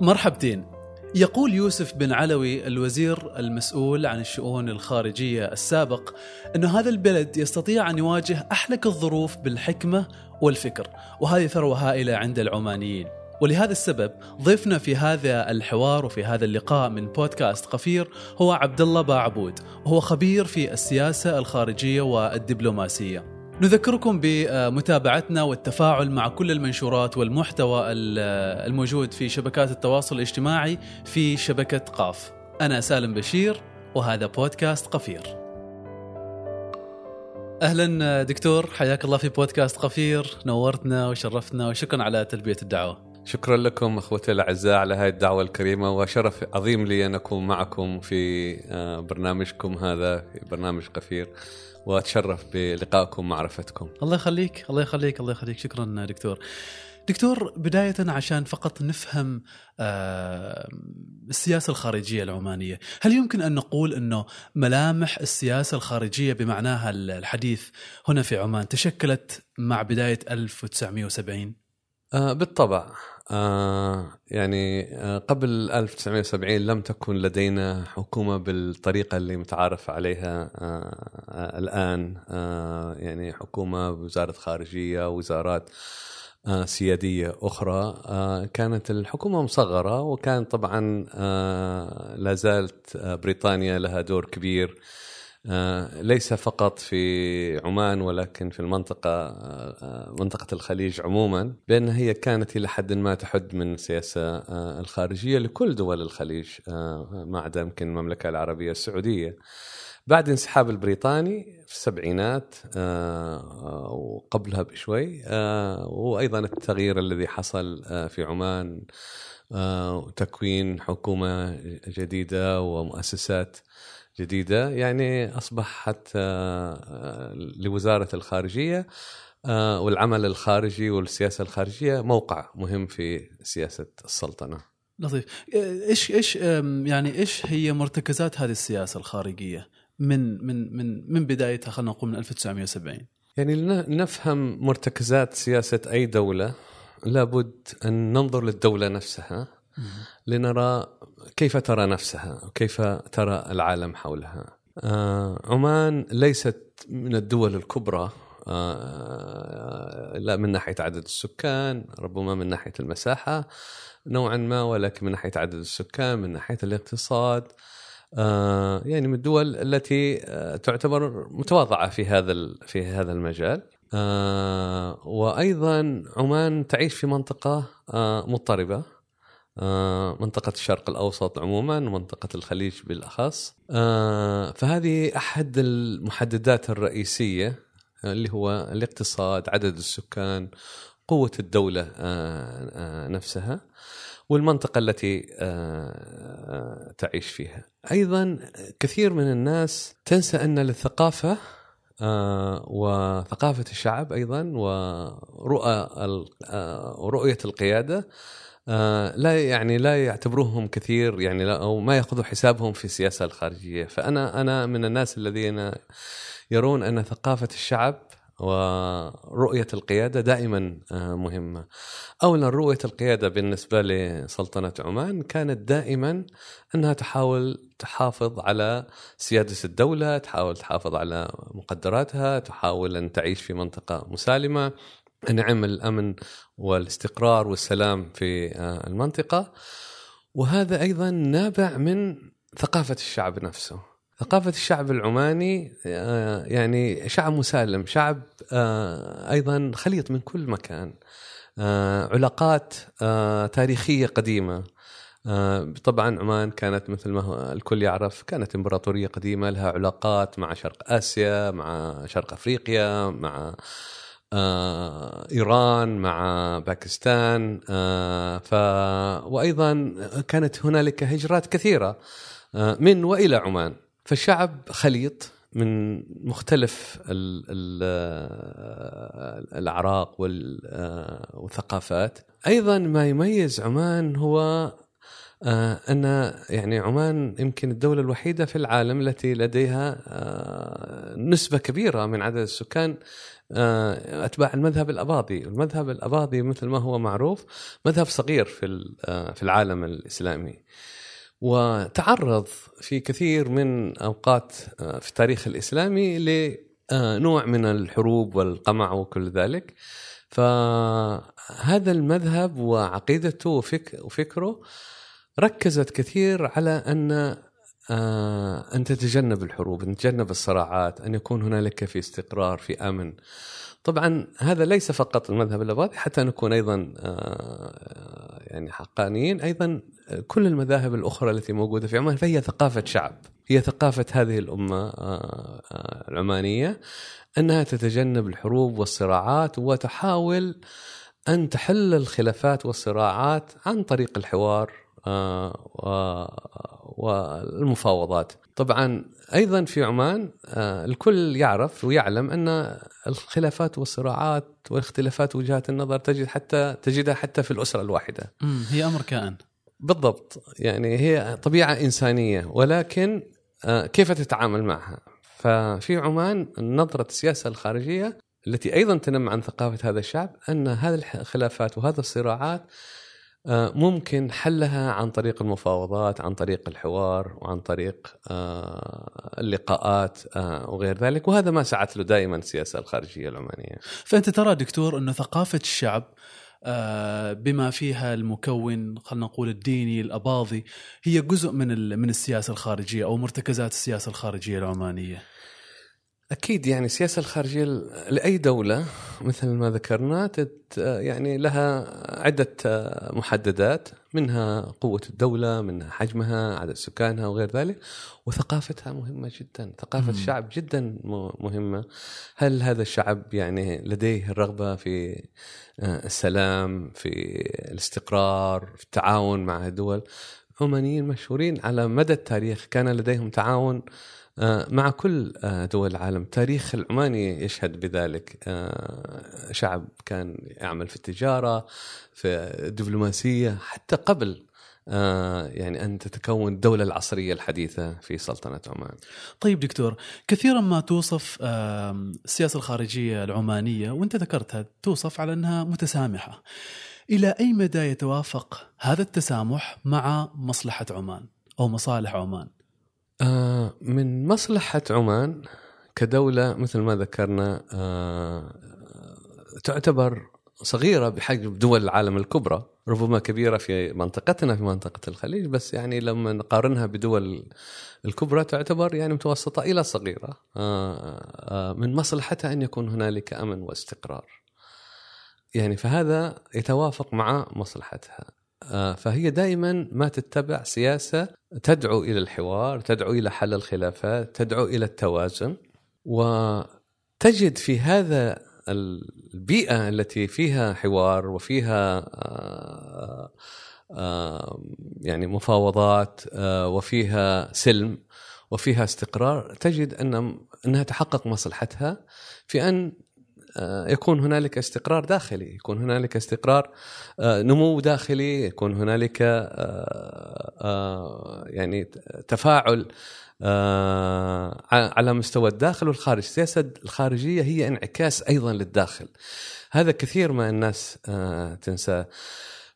مرحبتين يقول يوسف بن علوي الوزير المسؤول عن الشؤون الخارجية السابق أن هذا البلد يستطيع أن يواجه أحلك الظروف بالحكمة والفكر، وهذه ثروة هائلة عند العمانيين. ولهذا السبب ضيفنا في هذا الحوار وفي هذا اللقاء من بودكاست قفير هو عبد الله باعبود وهو خبير في السياسة الخارجية والدبلوماسية. نذكركم بمتابعتنا والتفاعل مع كل المنشورات والمحتوى الموجود في شبكات التواصل الاجتماعي في شبكة قاف. أنا سالم بشير وهذا بودكاست قفير. أهلا دكتور حياك الله في بودكاست قفير. نورتنا وشرفتنا وشكرا على تلبية الدعوة. شكرا لكم أخوتي الأعزاء على هذه الدعوة الكريمة وشرف عظيم لي أن أكون معكم في آه، برنامجكم هذا في برنامج قفير. وأتشرف بلقائكم ومعرفتكم. الله يخليك الله يخليك الله يخليك شكرا دكتور. دكتور بداية عشان فقط نفهم آه، السياسة الخارجية العمانية هل يمكن أن نقول أنه ملامح السياسة الخارجية بمعناها الحديث هنا في عمان تشكلت مع بداية 1970 آه بالطبع يعني آه قبل 1970 لم تكن لدينا حكومة بالطريقة اللي متعارف عليها آه آه الآن آه يعني حكومة بوزارة خارجية وزارات آه سيادية أخرى. آه كانت الحكومة مصغرة وكان طبعا آه لا زالت آه بريطانيا لها دور كبير. آه، ليس فقط في عمان ولكن في المنطقة آه، منطقة الخليج عموما بأن هي كانت إلى حد ما تحد من السياسة آه، الخارجية لكل دول الخليج ما عدا يمكن المملكة العربية السعودية. بعد انسحاب البريطاني في السبعينات وقبلها بشوي وأيضا التغيير الذي حصل في عمان وتكوين حكومة جديدة ومؤسسات جديدة يعني أصبحت آه، لوزارة الخارجية آه، والعمل الخارجي والسياسة الخارجية موقع مهم في سياسة السلطنة. لطيف. إيش إيش يعني إيش هي مرتكزات هذه السياسة الخارجية؟ من من من من بدايتها خلينا نقول من 1970 يعني لنفهم مرتكزات سياسة أي دولة لابد أن ننظر للدولة نفسها. لنرى كيف ترى نفسها وكيف ترى العالم حولها. آه عمان ليست من الدول الكبرى آه لا من ناحية عدد السكان ربما من ناحية المساحة نوعا ما ولكن من ناحية عدد السكان من ناحية الاقتصاد. آه يعني من الدول التي تعتبر متواضعة في هذا في هذا المجال. وأيضا عمان تعيش في منطقة مضطربة. منطقة الشرق الأوسط عموما ومنطقة الخليج بالأخص. آه، فهذه أحد المحددات الرئيسية آه، اللي هو الاقتصاد عدد السكان قوة الدولة نفسها والمنطقة التي تعيش فيها. أيضا كثير من الناس تنسى أن للثقافة وثقافة الشعب أيضا ورؤى ورؤية القيادة آه لا يعني لا يعتبروهم كثير يعني لا أو ما يأخذوا حسابهم في السياسة الخارجية. فأنا أنا من الناس الذين يرون أن ثقافة الشعب ورؤية القيادة دائما آه، مهمة. أولا رؤية القيادة بالنسبة لسلطنة عمان كانت دائما أنها تحاول تحافظ على سيادة الدولة تحاول تحافظ على مقدراتها تحاول أن تعيش في منطقة مسالمة نعم الأمن والاستقرار والسلام في آه، المنطقة. وهذا أيضا نابع من ثقافة الشعب نفسه. ثقافة الشعب العماني آه، يعني شعب مسالم شعب آه، أيضا خليط من كل مكان. علاقات تاريخية قديمة. طبعا عمان كانت مثل ما الكل يعرف كانت إمبراطورية قديمة لها علاقات مع شرق آسيا مع شرق أفريقيا مع إيران مع باكستان آه ف وأيضا كانت هنالك هجرات كثيرة آه من وإلى عمان. فالشعب خليط من مختلف ال ال آه، الاعراق آه، والثقافات. أيضا ما يميز عمان هو آه، أن يعني عمان يمكن الدولة الوحيدة في العالم التي لديها آه، نسبة كبيرة من عدد السكان آه، أتباع المذهب الأباضي، المذهب الأباضي مثل ما هو معروف مذهب صغير في في العالم الإسلامي. وتعرض في كثير من أوقات في التاريخ الإسلامي لنوع من الحروب والقمع وكل ذلك. فهذا المذهب وعقيدته وفكره ركزت كثير على أن آه ان تتجنب الحروب، ان تتجنب الصراعات، أن يكون هنالك في استقرار، في أمن. طبعا هذا ليس فقط المذهب الاباضي حتى نكون أيضا آه يعني حقانيين، أيضا كل المذاهب الأخرى التي موجودة في عمان فهي ثقافة شعب، هي ثقافة هذه الأمة آه العمانية أنها تتجنب الحروب والصراعات وتحاول أن تحل الخلافات والصراعات عن طريق الحوار والمفاوضات. طبعا أيضا في عمان آه، الكل يعرف ويعلم أن الخلافات والصراعات واختلافات وجهات النظر تجد حتى تجدها حتى في الأسرة الواحدة. هي أمر كائن. بالضبط. يعني هي طبيعة إنسانية ولكن آه، كيف تتعامل معها؟ ففي عمان نظرة السياسة الخارجية التي أيضا تنم عن ثقافة هذا الشعب أن هذه الخلافات وهذه الصراعات آه، ممكن حلها عن طريق المفاوضات عن طريق الحوار وعن طريق آه، اللقاءات آه، وغير ذلك. وهذا ما سعت له دائما السياسة الخارجية العمانية. فأنت ترى دكتور أنه ثقافة الشعب بما فيها المكون خلينا نقول الديني الأباضي هي جزء من من السياسة الخارجية أو مرتكزات السياسة الخارجية العمانية؟ أكيد يعني السياسة الخارجية لأي دولة مثل ما ذكرنا يعني لها عدة محددات منها قوة الدولة منها حجمها عدد سكانها وغير ذلك وثقافتها مهمة جدا. ثقافة مم. الشعب جدا مهمة. هل هذا الشعب يعني لديه الرغبة في آه، السلام في الاستقرار في التعاون مع الدول عمانيين مشهورين؟ على مدى التاريخ كان لديهم تعاون آه، مع كل آه، دول العالم تاريخ العماني يشهد بذلك. آه، شعب كان يعمل في التجارة في الدبلوماسية حتى قبل يعني أن تتكون الدولة العصرية الحديثة في سلطنة عمان. طيب دكتور كثيرا ما توصف السياسة الخارجية العمانية وأنت ذكرتها توصف على أنها متسامحة. إلى أي مدى يتوافق هذا التسامح مع مصلحة عمان أو مصالح عمان؟ آه من مصلحة عمان كدولة مثل ما ذكرنا آه تعتبر صغيرة بحجم دول العالم الكبرى ربما كبيرة في منطقتنا في منطقة الخليج بس يعني لما نقارنها بدول الكبرى تعتبر يعني متوسطة إلى صغيرة. آه آه من مصلحتها أن يكون هنالك أمن واستقرار. يعني فهذا يتوافق مع مصلحتها. فهي دائما ما تتبع سياسة تدعو إلى الحوار، تدعو إلى حل الخلافات، تدعو إلى التوازن. وتجد في هذا البيئة التي فيها حوار وفيها آه، آه، يعني مفاوضات وفيها سلم وفيها استقرار تجد أن أنها تحقق مصلحتها في أن آه، يكون هنالك استقرار داخلي يكون هنالك استقرار آه، نمو داخلي يكون هنالك آه، يعني تفاعل على مستوى الداخل والخارج. السياسة الخارجية هي انعكاس أيضا للداخل. هذا كثير ما الناس تنساه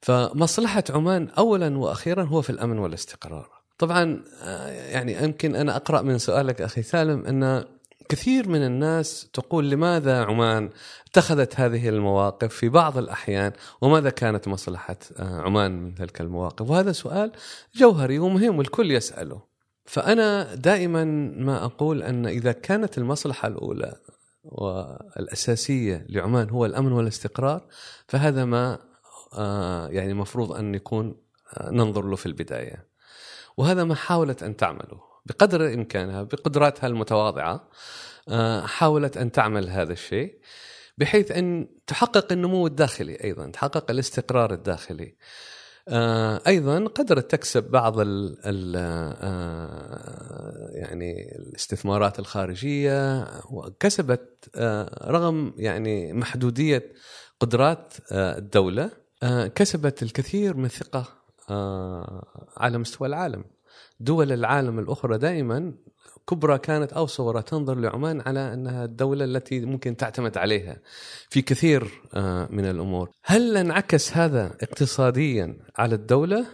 فمصلحة عمان أولا وأخيرا هو في الأمن والاستقرار. طبعا يعني يمكن أنا أقرأ من سؤالك أخي سالم أن كثير من الناس تقول لماذا عمان اتخذت هذه المواقف في بعض الأحيان وماذا كانت مصلحة آه، عمان من تلك المواقف؟ وهذا سؤال جوهري ومهم والكل يسأله. فأنا دائما ما أقول أن إذا كانت المصلحة الأولى والأساسية لعمان هو الأمن والاستقرار فهذا ما آه، يعني مفروض أن يكون آه، ننظر له في البداية. وهذا ما حاولت أن تعمله. بقدر إمكانها بقدراتها المتواضعة آه، حاولت أن تعمل هذا الشيء بحيث أن تحقق النمو الداخلي أيضا تحقق الاستقرار الداخلي. آه، أيضا قدرت تكسب بعض ال ال آه، يعني الاستثمارات الخارجية وكسبت رغم يعني محدودية قدرات الدولة كسبت الكثير من الثقة على مستوى العالم. دول العالم الأخرى دائما كبرى كانت أو صغرى تنظر لعمان على أنها الدولة التي ممكن تعتمد عليها في كثير من الأمور. هل انعكس هذا اقتصاديا على الدولة؟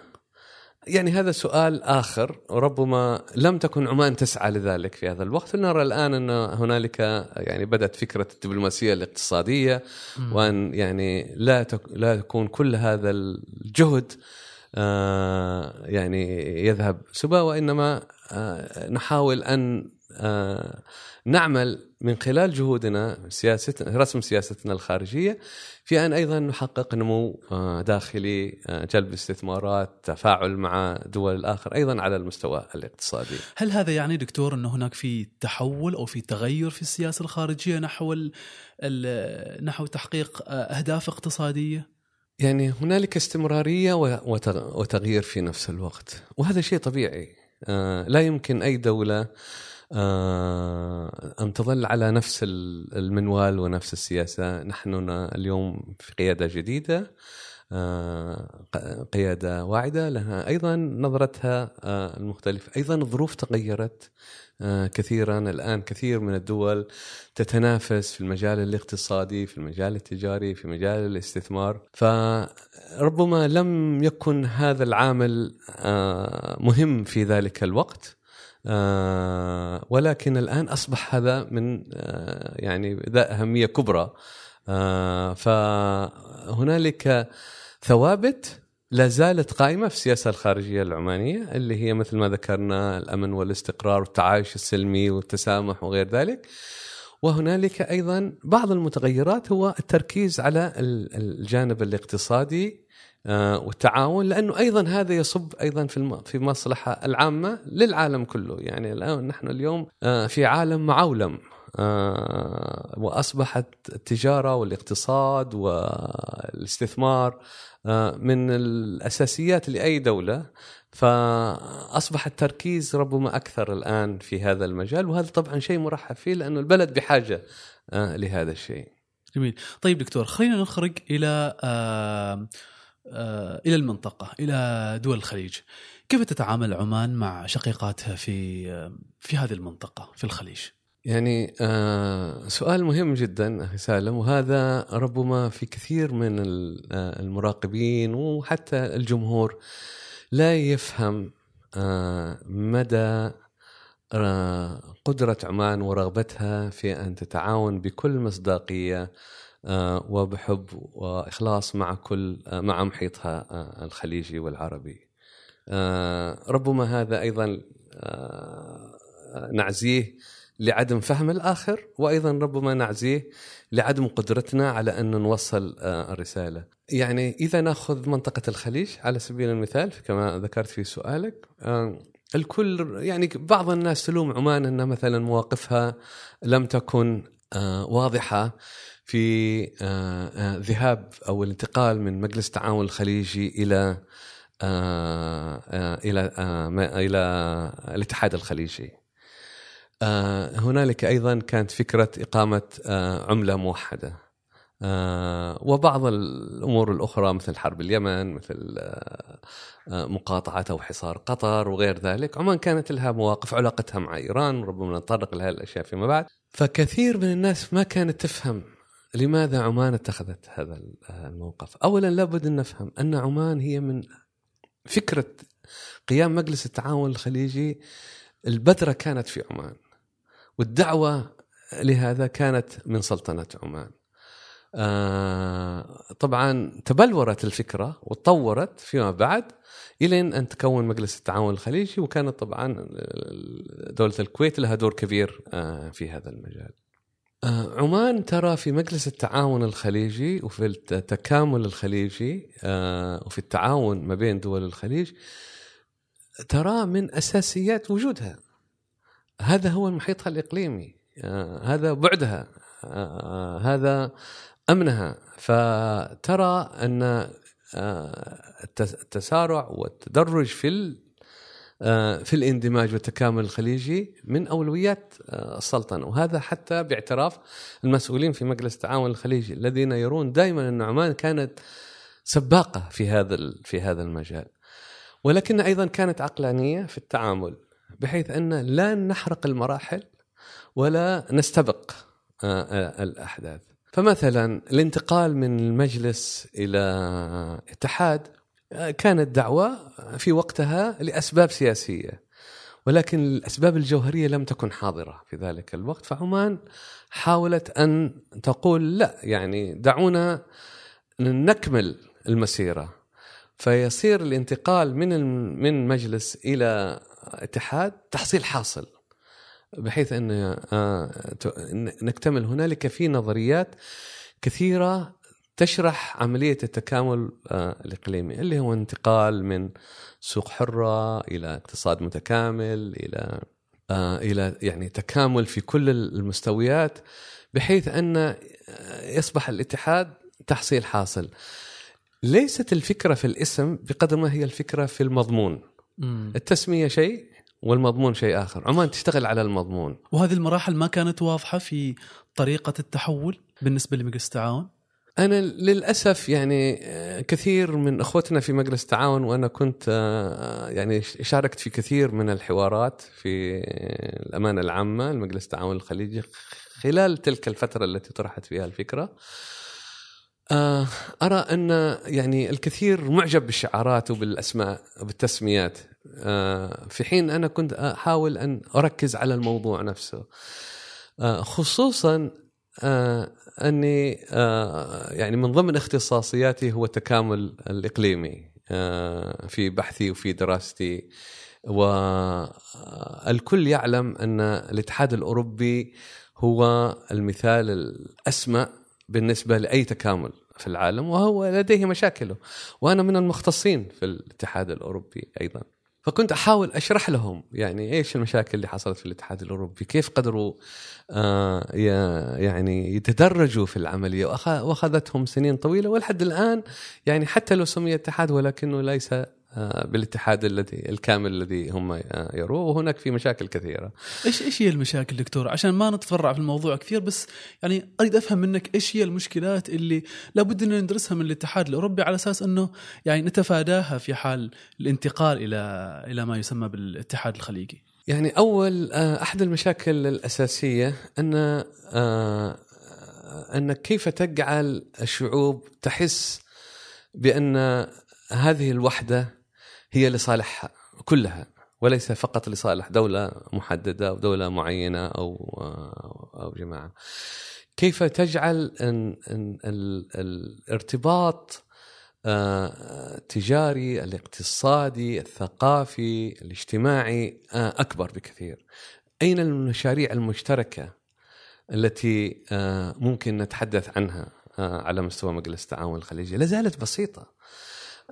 يعني هذا سؤال آخر وربما لم تكن عمان تسعى لذلك في هذا الوقت نرى الآن أن هنالك يعني بدأت فكرة الدبلوماسية الاقتصادية وأن يعني لا لا تكون كل هذا الجهد آه يعني يذهب سبا وإنما آه نحاول أن آه نعمل من خلال جهودنا سياستنا رسم سياستنا الخارجية في أن أيضا نحقق نمو آه، داخلي آه، جلب استثمارات تفاعل مع دول الآخر أيضا على المستوى الاقتصادي. هل هذا يعني دكتور انه هناك في تحول أو في تغير في السياسة الخارجية نحو نحو تحقيق آه، أهداف اقتصادية؟ يعني هنالك استمرارية وتغيير في نفس الوقت. وهذا شيء طبيعي. لا يمكن أي دولة آه، أن تظل على نفس المنوال ونفس السياسة. نحن اليوم في قيادة جديدة. آه، قيادة واعدة لها أيضا نظرتها آه، المختلفة أيضا الظروف تغيرت كثيرا. الآن كثير من الدول تتنافس في المجال الاقتصادي في المجال التجاري في مجال الاستثمار. فربما لم يكن هذا العامل مهم في ذلك الوقت آه ولكن الآن أصبح هذا من آه يعني ذا أهمية كبرى. آه فهنالك ثوابت لا زالت قائمة في السياسة الخارجية العمانية اللي هي مثل ما ذكرنا الأمن والاستقرار والتعايش السلمي والتسامح وغير ذلك. وهنالك أيضا بعض المتغيرات هو التركيز على الجانب الاقتصادي آه، والتعاون لأنه أيضا هذا يصب أيضا في في المصلحه العامة للعالم كله. يعني الآن نحن اليوم آه، في عالم معولم آه، وأصبحت التجارة والاقتصاد والاستثمار من الأساسيات لأي دولة. فأصبح التركيز ربما أكثر الآن في هذا المجال وهذا طبعا شيء مرحب فيه لأنه البلد بحاجة لهذا الشيء. جميل، طيب دكتور خلينا نخرج إلى آه آه، إلى المنطقة إلى دول الخليج. كيف تتعامل عمان مع شقيقاتها في آه، في هذه المنطقة في الخليج؟ يعني آه سؤال مهم جدا أخي سالم وهذا ربما في كثير من آه، المراقبين وحتى الجمهور لا يفهم آه مدى قدرة عمان ورغبتها في أن تتعاون بكل مصداقية آه، وبحب وإخلاص مع كل آه، مع محيطها آه، الخليجي والعربي. ربما هذا أيضا نعزيه لعدم فهم الآخر وأيضا ربما نعزيه لعدم قدرتنا على أن نوصل الرسالة. يعني إذا نأخذ منطقة الخليج على سبيل المثال كما ذكرت في سؤالك الكل يعني بعض الناس تلوم عمان أن مثلا مواقفها لم تكن واضحة في آه، آه، ذهاب أو الانتقال من مجلس التعاون الخليجي آه، إلى إلى الاتحاد الخليجي. هنالك أيضا كانت فكرة إقامة عملة موحدة. وبعض الأمور الأخرى مثل حرب اليمن مثل مقاطعة أو حصار قطر وغير ذلك، عمان كانت لها مواقف علاقتها مع إيران ربما نتطرق لهذه الأشياء فيما بعد، فكثير من الناس ما كانت تفهم لماذا عمان اتخذت هذا الموقف؟ اولا لابد أن نفهم أن عمان هي من فكرة قيام مجلس التعاون الخليجي البذره كانت في عمان والدعوة لهذا كانت من سلطنة عمان. آه طبعا تبلورت الفكرة وتطورت فيما بعد إلى أن تكون مجلس التعاون الخليجي وكانت طبعا دولة الكويت لها دور كبير آه في هذا المجال. آه، عمان ترى في مجلس التعاون الخليجي وفي التكامل الخليجي وفي التعاون ما بين دول الخليج ترى من أساسيات وجودها هذا هو محيطها الإقليمي آه، هذا بعدها هذا أمنها. فترى أن التسارع والتدرج في آه، في الاندماج والتكامل الخليجي من أولويات آه، السلطنة. وهذا حتى باعتراف المسؤولين في مجلس التعاون الخليجي الذين يرون دائما أن عمان كانت سباقة في هذا في هذا المجال. ولكن أيضا كانت عقلانية في التعامل. بحيث أن لا نحرق المراحل ولا نستبق آه، آه، الأحداث. فمثلا الانتقال من المجلس إلى اتحاد آه، كانت دعوة في وقتها لأسباب سياسية ولكن الأسباب الجوهرية لم تكن حاضرة في ذلك الوقت. فعمان حاولت أن تقول لا يعني دعونا نكمل المسيرة. فيصير الانتقال من من مجلس إلى اتحاد تحصيل حاصل بحيث إن آه، نكتمل هنالك في نظريات كثيرة تشرح عملية التكامل آه، الإقليمي اللي هو انتقال من سوق حرة إلى اقتصاد متكامل إلى آه، إلى يعني تكامل في كل المستويات بحيث إن يصبح الاتحاد تحصيل حاصل. ليست الفكرة في الاسم بقدر ما هي الفكرة في المضمون. التسمية شيء والمضمون شيء آخر، عمان تشتغل على المضمون. وهذه المراحل ما كانت واضحة في طريقة التحول بالنسبة لمجلس التعاون؟ أنا للأسف يعني آه، كثير من إخوتنا في مجلس التعاون وأنا كنت آه، يعني شاركت في كثير من الحوارات في الأمانة العامة المجلس التعاون الخليجي خلال تلك الفترة التي طرحت فيها الفكرة آه، أرى أن يعني الكثير معجب بالشعارات وبالأسماء وبالتسميات. في حين أنا كنت أحاول أن أركز على الموضوع نفسه. خصوصا أني آه، يعني من ضمن اختصاصياتي هو التكامل الإقليمي آه، في بحثي وفي دراستي. والكل يعلم أن الاتحاد الأوروبي هو المثال الأسمى بالنسبة لأي تكامل في العالم وهو لديه مشاكله. وأنا من المختصين في الاتحاد الأوروبي أيضا. فكنت أحاول أشرح لهم يعني إيش المشاكل اللي حصلت في الاتحاد الأوروبي كيف قدروا آه يعني يتدرجوا في العملية. وأخذتهم سنين طويلة ولحد الآن يعني حتى لو سمي اتحاد ولكنه ليس بالاتحاد الذي الكامل الذي هم آه، يروه وهناك في مشاكل كثيرة. إيش إيش هي المشاكل دكتور؟ عشان ما نتفرع في الموضوع كثير بس يعني أريد أفهم منك إيش هي المشكلات اللي لابد أن ندرسها من الاتحاد الأوروبي على أساس أنه يعني نتفاداها في حال الانتقال إلى إلى ما يسمى بالاتحاد الخليجي. يعني أول آه، أحد المشاكل الأساسية أن أن كيف تجعل الشعوب تحس بأن هذه الوحدة هي لصالحها كلها وليس فقط لصالح دولة محددة أو دولة معينة أو أو جماعة. كيف تجعل أن أن الارتباط التجاري آه، الاقتصادي الثقافي الاجتماعي آه، أكبر بكثير؟ أين المشاريع المشتركة التي آه، ممكن نتحدث عنها على مستوى مجلس التعاون الخليجي؟ لا زالت بسيطة.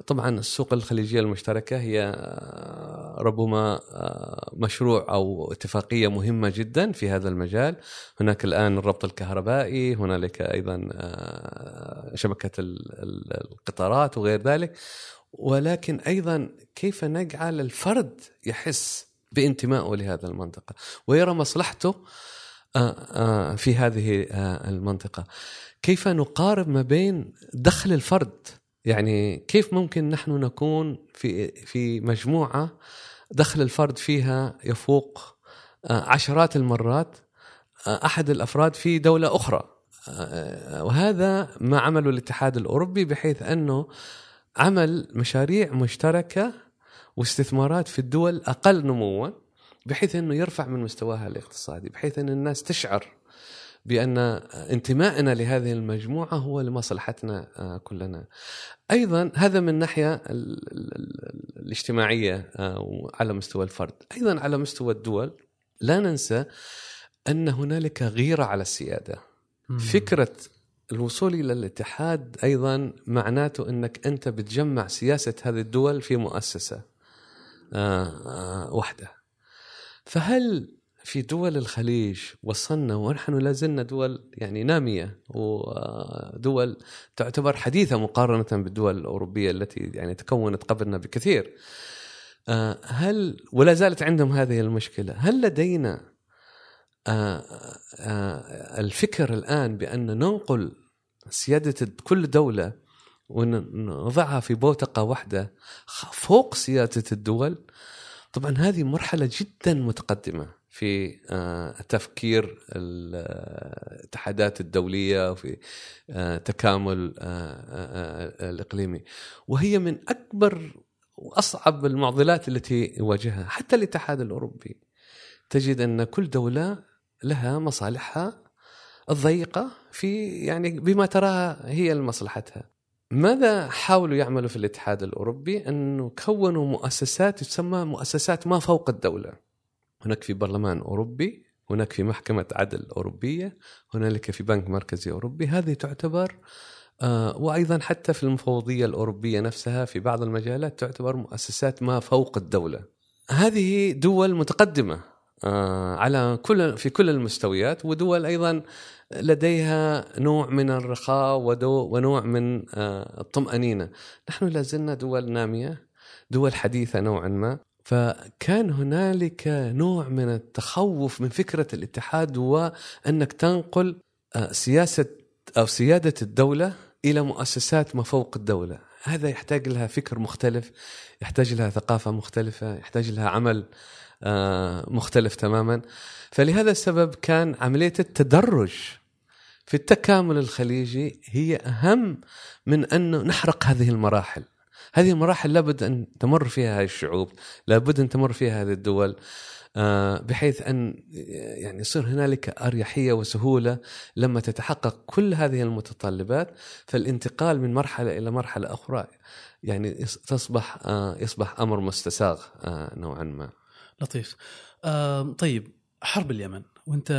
طبعا السوق الخليجية المشتركة هي آه، ربما آه، مشروع أو اتفاقية مهمة جدا في هذا المجال. هناك الآن الربط الكهربائي هنالك أيضا آه، شبكة القطارات وغير ذلك. ولكن أيضا كيف نجعل الفرد يحس بانتمائه لهذه المنطقة ويرى مصلحته في هذه المنطقة؟ كيف نقارب ما بين دخل الفرد يعني كيف ممكن نحن نكون في في مجموعة دخل الفرد فيها يفوق آه، عشرات المرات آه، أحد الأفراد في دولة أخرى. آه، وهذا ما عمله الاتحاد الأوروبي بحيث أنه عمل مشاريع مشتركة واستثمارات في الدول أقل نموا بحيث أنه يرفع من مستواها الاقتصادي بحيث أن الناس تشعر بأن انتمائنا لهذه المجموعة هو لمصلحتنا كلنا. أيضا هذا من الناحيه الاجتماعية آه، على مستوى الفرد. أيضا على مستوى الدول لا ننسى أن هنالك غيرة على السيادة. فكرة الوصول إلى الاتحاد أيضا معناته أنك أنت بتجمع سياسة هذه الدول في مؤسسة آه، آه، واحدة. فهل في دول الخليج وصلنا ونحن لا زلنا دول يعني نامية ودول تعتبر حديثة مقارنة بالدول الأوروبية التي يعني تكونت قبلنا بكثير. آه، هل ولا زالت عندهم هذه المشكلة، هل لدينا آه، آه، الفكر الآن بأن ننقل سيادة كل دولة ونضعها في بوتقة واحدة فوق سيادة الدول؟ طبعا هذه مرحلة جدا متقدمة. في آه، تفكير الاتحادات الدولية وفي آه، تكامل آه، الإقليمي وهي من أكبر وأصعب المعضلات التي يواجهها حتى الاتحاد الأوروبي تجد أن كل دولة لها مصالحها الضيقة في يعني بما تراها هي لمصلحتها. ماذا حاولوا يعملوا في الاتحاد الأوروبي؟ انه كونوا مؤسسات تسمى مؤسسات ما فوق الدولة. هناك في برلمان أوروبي، هناك في محكمة عدل أوروبية، هنالك في بنك مركزي أوروبي، هذه تعتبر آه وأيضا حتى في المفوضية الأوروبية نفسها في بعض المجالات تعتبر مؤسسات ما فوق الدولة. هذه دول متقدمة آه على كل في كل المستويات ودول أيضا لديها نوع من الرخاء ونوع من آه، الطمأنينة. نحن لازلنا دول نامية دول حديثة نوعا ما. فكان هنالك نوع من التخوف من فكرة الاتحاد وأنك تنقل آه، سياسة أو سيادة الدولة إلى مؤسسات ما فوق الدولة. هذا يحتاج لها فكر مختلف يحتاج لها ثقافة مختلفة يحتاج لها عمل آه، مختلف تماما. فلهذا السبب كان عملية التدرج في التكامل الخليجي هي أهم من أنه نحرق هذه المراحل. هذه المراحل لابد أن تمر فيها هذه الشعوب لابد أن تمر فيها هذه الدول آه، بحيث أن يعني يصير هنالك أريحية وسهولة لما تتحقق كل هذه المتطلبات فالانتقال من مرحلة إلى مرحلة أخرى يعني تصبح آه، يصبح أمر مستساغ نوعا ما. لطيف. طيب حرب اليمن. وانت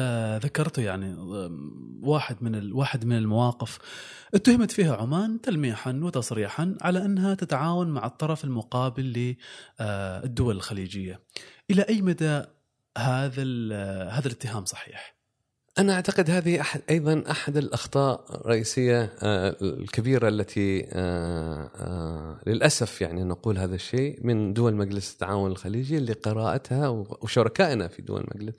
ذكرته يعني واحد من واحد من المواقف اتهمت فيها عمان تلميحا وتصريحا على أنها تتعاون مع الطرف المقابل للدول الخليجية. إلى أي مدى هذا هذا الاتهام صحيح؟ أنا أعتقد هذه أحد أيضا أحد الأخطاء الرئيسية آه، الكبيرة التي آه، آه، للأسف يعني نقول هذا الشيء من دول مجلس التعاون الخليجي لقراءتها وشركائنا في دول المجلس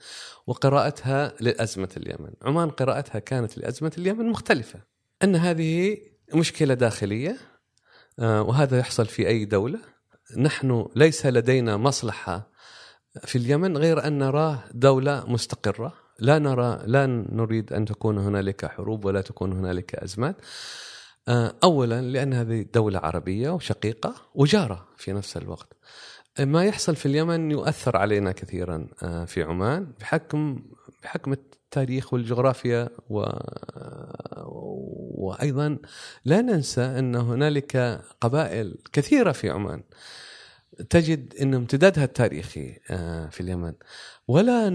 وقراءتها لأزمة اليمن. عمان قراءتها كانت لأزمة اليمن مختلفة. أن هذه مشكلة داخلية وهذا يحصل في أي دولة. نحن ليس لدينا مصلحة في اليمن غير أن نراه دولة مستقرة. لا نرى لا نريد أن تكون هنالك حروب ولا تكون هنالك أزمات. آه، اولا لأن هذه دولة عربية وشقيقة وجارة في نفس الوقت. ما يحصل في اليمن يؤثر علينا كثيرا آه، في عمان بحكم بحكم التاريخ والجغرافيا و... وأيضا لا ننسى أن هنالك قبائل كثيرة في عمان. تجد إن امتدادها التاريخي آه، في اليمن. ولا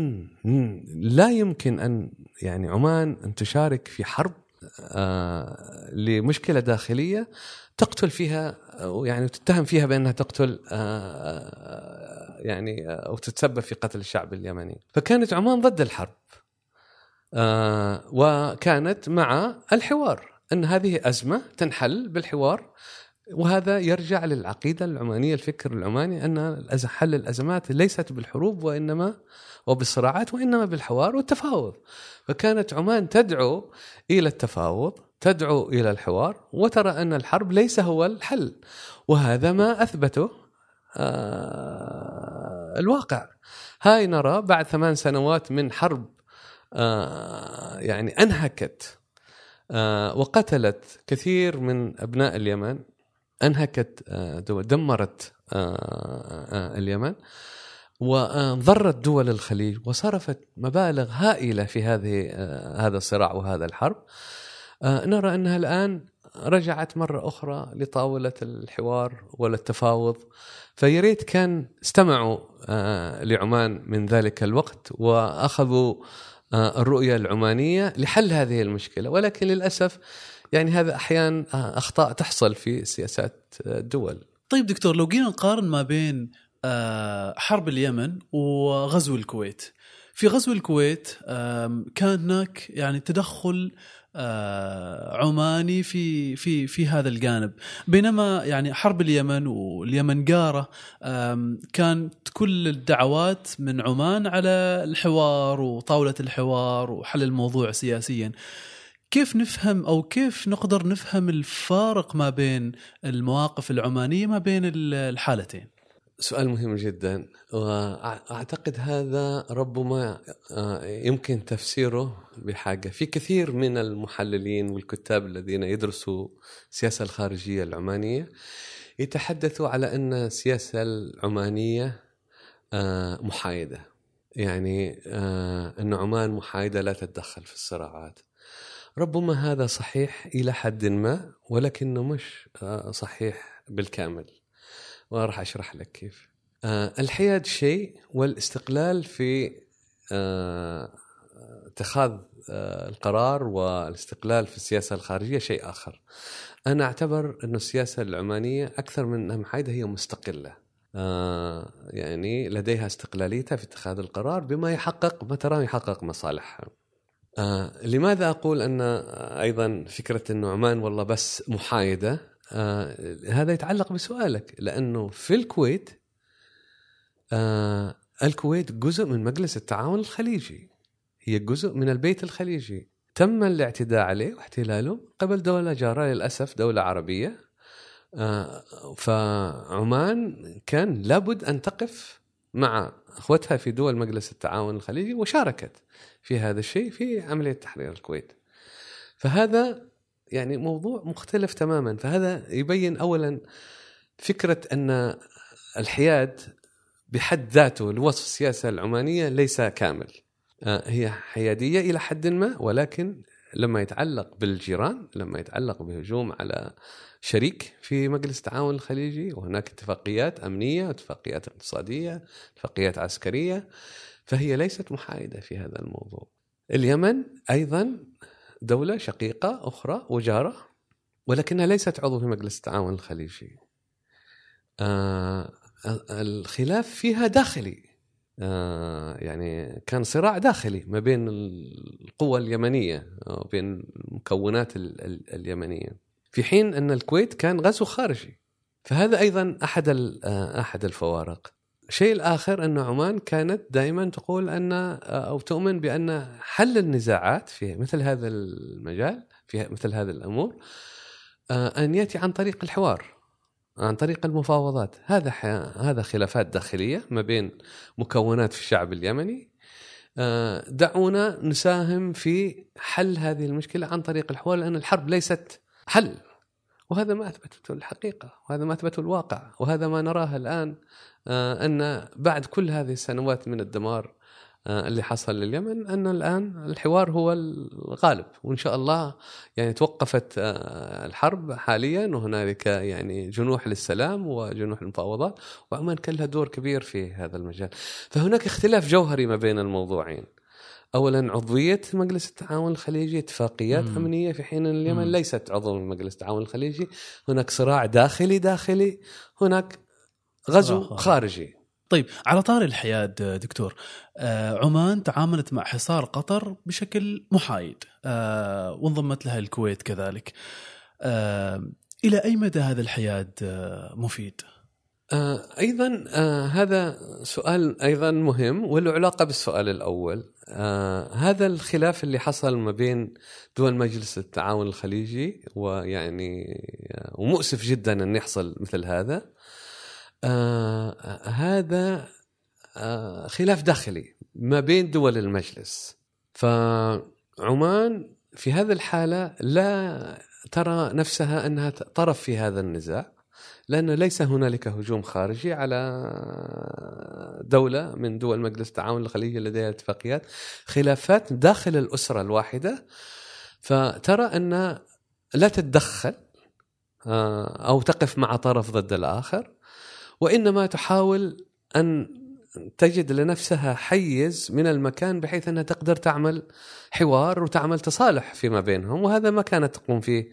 لا يمكن أن يعني عمان أن تشارك في حرب آه، لمشكلة داخلية تقتل فيها يعني تتهم فيها بأنها تقتل آه، يعني أو تتسبب في قتل الشعب اليمني. فكانت عمان ضد الحرب وكانت مع الحوار أن هذه أزمة تنحل بالحوار وهذا يرجع للعقيدة العمانية الفكر العماني أن حل الأزمات ليست بالحروب وإنما وبالصراعات وإنما بالحوار والتفاوض. فكانت عمان تدعو إلى التفاوض تدعو إلى الحوار وترى أن الحرب ليس هو الحل. وهذا ما أثبته آه الواقع. هاي نرى بعد ثمان سنوات من حرب آه يعني أنهكت آه وقتلت كثير من أبناء اليمن. أنهكت آه، دمرت آه، آه، اليمن وضرت دول الخليج وصرفت مبالغ هائلة في هذه هذا الصراع وهذا الحرب. نرى أنها الآن رجعت مرة أخرى لطاولة الحوار والتفاوض. فيريت كان استمعوا لعمان من ذلك الوقت وأخذوا الرؤية العمانية لحل هذه المشكلة. ولكن للأسف يعني هذا أحيانا آه، أخطاء تحصل في سياسات الدول. طيب دكتور لو جينا نقارن ما بين آه، حرب اليمن وغزو الكويت. في غزو الكويت كان هناك يعني تدخل آه، عماني في في في هذا الجانب. بينما يعني حرب اليمن واليمن قاره كانت كل الدعوات من عمان على الحوار وطاولة الحوار وحل الموضوع سياسيا. كيف نفهم أو كيف نقدر نفهم الفارق ما بين المواقف العمانية ما بين الحالتين؟ سؤال مهم جدا وأعتقد هذا ربما آه، يمكن تفسيره بحاجة. في كثير من المحللين والكتاب الذين يدرسوا السياسة الخارجية العمانية يتحدثوا على أن السياسة العمانية آه، محايدة. يعني آه، أن عمان محايدة لا تتدخل في الصراعات. ربما هذا صحيح إلى حد ما ولكنه مش صحيح بالكامل وراح أشرح لك كيف آه الحياد شيء والاستقلال في آه اتخاذ آه القرار والاستقلال في السياسة الخارجية شيء آخر. أنا أعتبر انه السياسة العمانية أكثر من انها محايده هي مستقلة. آه يعني لديها استقلاليتها في اتخاذ القرار بما يحقق ما تراه يحقق مصالحها. آه لماذا أقول أن أيضا فكرة إنه عمان والله بس محايدة؟ آه هذا يتعلق بسؤالك لأنه في الكويت آه الكويت جزء من مجلس التعاون الخليجي هي جزء من البيت الخليجي. تم الاعتداء عليه واحتلاله قبل دولة جارة للأسف دولة عربية. آه فعمان كان لابد أن تقف مع أخوتها في دول مجلس التعاون الخليجي وشاركت. في هذا الشيء في عملية تحرير الكويت. فهذا يعني موضوع مختلف تماما. فهذا يبين اولا فكرة أن الحياد بحد ذاته لوصف السياسة العمانية ليس كامل. آه، هي حيادية إلى حد ما ولكن لما يتعلق بالجيران لما يتعلق بهجوم على شريك في مجلس التعاون الخليجي وهناك اتفاقيات أمنية اتفاقيات اقتصادية اتفاقيات عسكرية. فهي ليست محايدة في هذا الموضوع. اليمن أيضا دولة شقيقة أخرى وجارة ولكنها ليست عضو في مجلس التعاون الخليجي. آه الخلاف فيها داخلي. آه يعني كان صراع داخلي ما بين القوى اليمنية وبين المكونات اليمنية في حين أن الكويت كان غزو خارجي. فهذا أيضا أحد آه، أحد الفوارق. الشيء الآخر أن عمان كانت دائما تقول أن أو تؤمن بأن حل النزاعات في مثل هذا المجال في مثل هذه الأمور آه، أن يأتي عن طريق الحوار عن طريق المفاوضات. هذا هذا خلافات داخلية ما بين مكونات في الشعب اليمني. آه، دعونا نساهم في حل هذه المشكلة عن طريق الحوار لأن الحرب ليست حل. وهذا ما أثبتته الحقيقة وهذا ما أثبته الواقع وهذا ما نراه الآن. آه، أن بعد كل هذه السنوات من الدمار آه، اللي حصل لليمن أن الآن الحوار هو الغالب. وإن شاء الله يعني توقفت آه، الحرب حاليا وهنالك يعني جنوح للسلام وجنوح المفاوضات وعمان كان لها دور كبير في هذا المجال. فهناك اختلاف جوهري ما بين الموضوعين. اولا عضوية مجلس التعاون الخليجي اتفاقيات مم. أمنية في حين اليمن مم. ليست عضو من مجلس التعاون الخليجي. هناك صراع داخلي داخلي. هناك غزو خارجي. طيب على طار الحياد دكتور آه عمان تعاملت مع حصار قطر بشكل محايد آه وانضمت لها الكويت كذلك. آه إلى أي مدى هذا الحياد آه مفيد؟ آه أيضا آه هذا سؤال أيضا مهم وله علاقه بالسؤال الأول. آه هذا الخلاف اللي حصل ما بين دول مجلس التعاون الخليجي ويعني آه ومؤسف جدا أن يحصل مثل هذا. آه هذا آه خلاف داخلي ما بين دول المجلس. فعمان في هذه الحالة لا ترى نفسها أنها طرف في هذا النزاع لأن ليس هنالك هجوم خارجي على دولة من دول مجلس التعاون الخليجي لديها اتفاقيات خلافات داخل الأسرة الواحدة. فترى أن لا تتدخل آه، أو تقف مع طرف ضد الآخر. وإنما تحاول أن تجد لنفسها حيز من المكان بحيث أنها تقدر تعمل حوار وتعمل تصالح فيما بينهم وهذا ما كانت تقوم فيه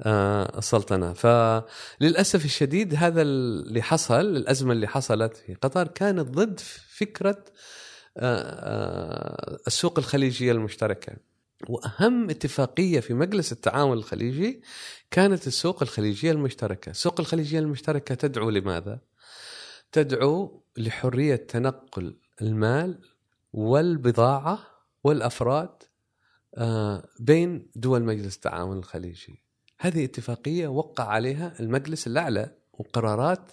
آه، السلطنة. فللأسف الشديد هذا اللي حصل الأزمة اللي حصلت في قطر كانت ضد فكرة آه، آه، السوق الخليجية المشتركة. وأهم اتفاقية في مجلس التعاون الخليجي كانت السوق الخليجية المشتركة، السوق الخليجية المشتركة تدعو لماذا؟ تدعو لحرية تنقل المال والبضاعة والأفراد آه، بين دول مجلس التعاون الخليجي. هذه اتفاقية وقع عليها المجلس الأعلى وقرارات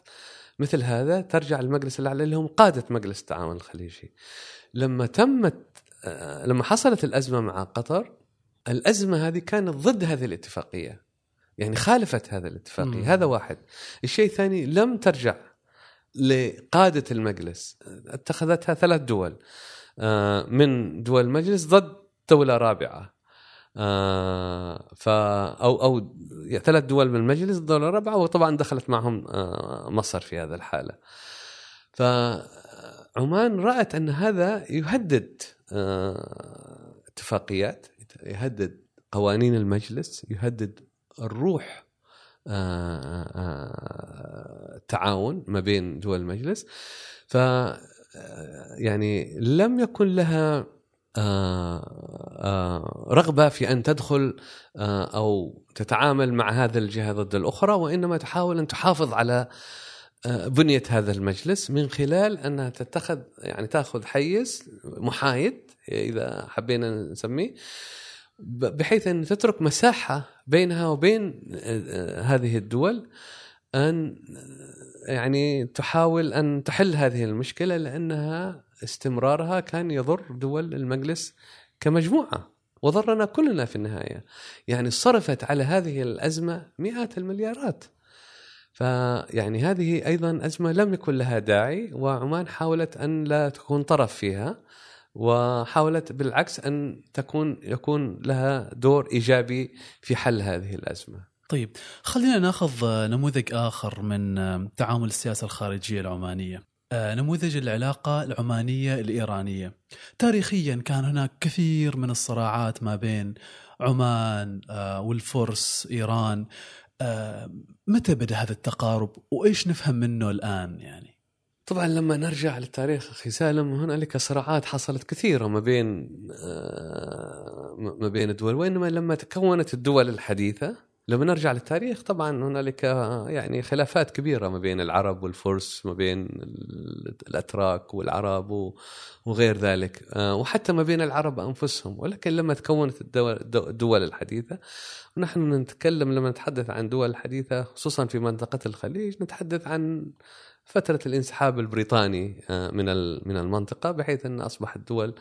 مثل هذا ترجع للمجلس الأعلى اللي هم قادة مجلس التعاون الخليجي. لما تمت آه، لما حصلت الأزمة مع قطر الأزمة هذه كانت ضد هذه الاتفاقية يعني خالفت هذا الاتفاقية. مم. هذا واحد. الشيء الثاني لم ترجع لقادة المجلس. اتخذتها ثلاث دول. آه، من دول المجلس ضد دولة رابعة. آه، ف أو أو ثلاث دول من المجلس الدولة الرابعه وطبعا دخلت معهم آه، مصر في هذا الحالة. فعمان رأت أن هذا يهدد اتفاقيات يهدد قوانين المجلس يهدد الروح آه، آه، التعاون ما بين دول المجلس. ف آه، يعني لم يكن لها آه، آه، رغبة في أن تدخل آه، أو تتعامل مع هذا الجهه ضد الأخرى وإنما تحاول أن تحافظ على آه، بنية هذا المجلس من خلال أنها تتخذ يعني تأخذ حيز محايد إذا حبينا نسميه بحيث أن تترك مساحة بينها وبين آه، آه، هذه الدول أن آه، يعني تحاول أن تحل هذه المشكلة لأنها استمرارها كان يضر دول المجلس كمجموعة وضرنا كلنا في النهاية. يعني صرفت على هذه الأزمة مئات المليارات. فيعني هذه أيضا أزمة لم يكن لها داعي وعمان حاولت أن لا تكون طرف فيها. وحاولت بالعكس أن تكون يكون لها دور إيجابي في حل هذه الأزمة. طيب خلينا ناخذ آه، نموذج آخر من آه، تعامل السياسة الخارجية العمانية. آه، نموذج العلاقة العمانية الإيرانية. تاريخيا كان هناك كثير من الصراعات ما بين عمان والفرس إيران. متى بدأ هذا التقارب وإيش نفهم منه الآن يعني؟ طبعا لما نرجع للتاريخ أخي سالم هنالك صراعات حصلت كثيرة ما بين آه، ما بين الدول وإنما لما تكونت الدول الحديثة لما نرجع للتاريخ طبعا هنالك آه، يعني خلافات كبيرة ما بين العرب والفرس ما بين ال- الأتراك والعرب وغير ذلك آه، وحتى ما بين العرب أنفسهم. ولكن لما تكونت الدول الحديثة ونحن نتكلم لما نتحدث عن دول حديثة خصوصا في منطقة الخليج نتحدث عن فترة الانسحاب البريطاني آه، من من المنطقة بحيث أن أصبحت الدول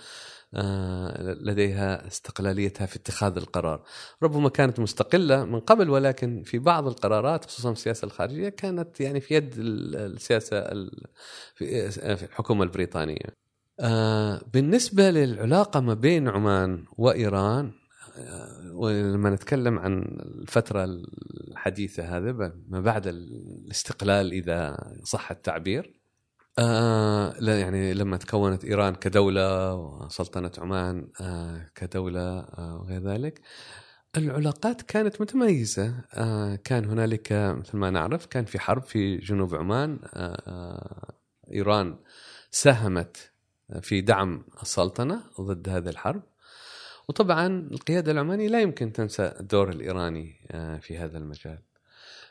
آه، لديها استقلاليتها في اتخاذ القرار. ربما كانت مستقلة من قبل ولكن في بعض القرارات خصوصا السياسة الخارجية كانت يعني في يد ال- السياسة آه، في الحكومة البريطانية. بالنسبة للعلاقة ما بين عمان وإيران ولما نتكلم عن الفترة الحديثة هذا ما بعد الاستقلال إذا صح التعبير آه لا يعني لما تكونت إيران كدولة وسلطنة عمان آه كدولة آه وغير ذلك العلاقات كانت متميزة. آه كان هنالك مثل ما نعرف كان في حرب في جنوب عمان آه آه إيران ساهمت في دعم السلطنة ضد هذه الحرب. وطبعا القيادة العمانية لا يمكن تنسى الدور الإيراني آه، في هذا المجال.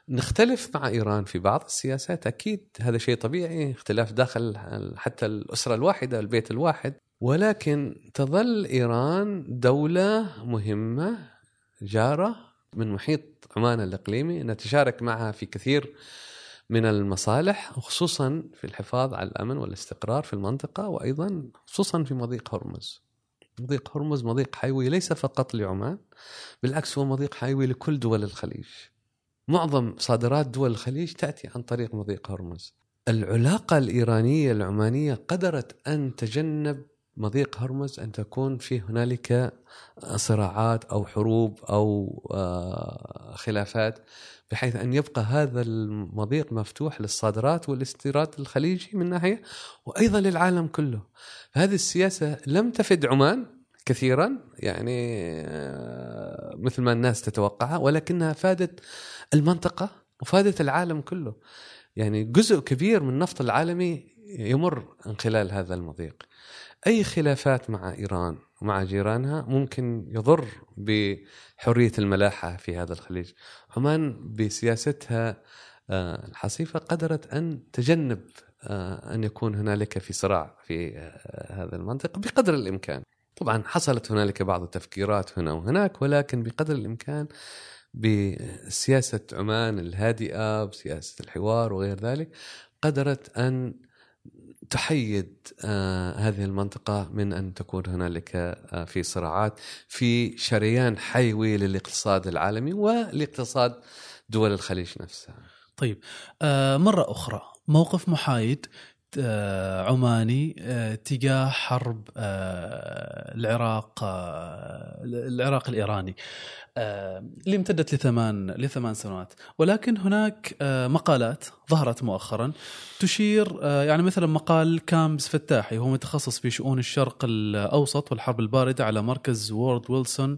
نختلف مع إيران في بعض السياسات أكيد هذا شيء طبيعي اختلاف داخل حتى الأسرة الواحدة البيت الواحد. ولكن تظل إيران دولة مهمة جارة من محيط عمان الإقليمي. نتشارك معها في كثير من المصالح وخصوصا في الحفاظ على الأمن والاستقرار في المنطقة وأيضا خصوصا في مضيق هرمز. مضيق هرمز مضيق حيوي ليس فقط لعمان بالعكس هو مضيق حيوي لكل دول الخليج. معظم صادرات دول الخليج تأتي عن طريق مضيق هرمز. العلاقة الإيرانية العمانية قدرت أن تجنب مضيق هرمز أن تكون فيه هنالك صراعات أو حروب أو آه، خلافات بحيث أن يبقى هذا المضيق مفتوح للصادرات والاستيراد الخليجي من ناحية وأيضا للعالم كله. هذه السياسة لم تفد عمان كثيرا يعني آه، مثل ما الناس تتوقعها ولكنها فادت المنطقة وفادت العالم كله. يعني جزء كبير من النفط العالمي يمر من خلال هذا المضيق. أي خلافات مع إيران ومع جيرانها ممكن يضر بحرية الملاحة في هذا الخليج. عمان بسياستها آه، الحصيفة قدرت أن تجنب آه، أن يكون هنالك في صراع في آه، هذا المنطقة بقدر الإمكان. طبعا حصلت هنالك بعض التفكيرات هنا وهناك ولكن بقدر الإمكان بسياسة عمان الهادئة بسياسة الحوار وغير ذلك قدرت أن تحيد آه هذه المنطقة من أن تكون هنالك آه في صراعات في شريان حيوي للاقتصاد العالمي والاقتصاد دول الخليج نفسها. طيب آه مرة أخرى موقف محايد عماني آه، تجاه حرب آه، العراق العراق الإيراني. اللي امتدت لثمان لثمان سنوات. ولكن هناك مقالات ظهرت مؤخرا تشير يعني مثلا مقال كامز فتاحي هو متخصص في شؤون الشرق الأوسط والحرب الباردة على مركز وورد ويلسون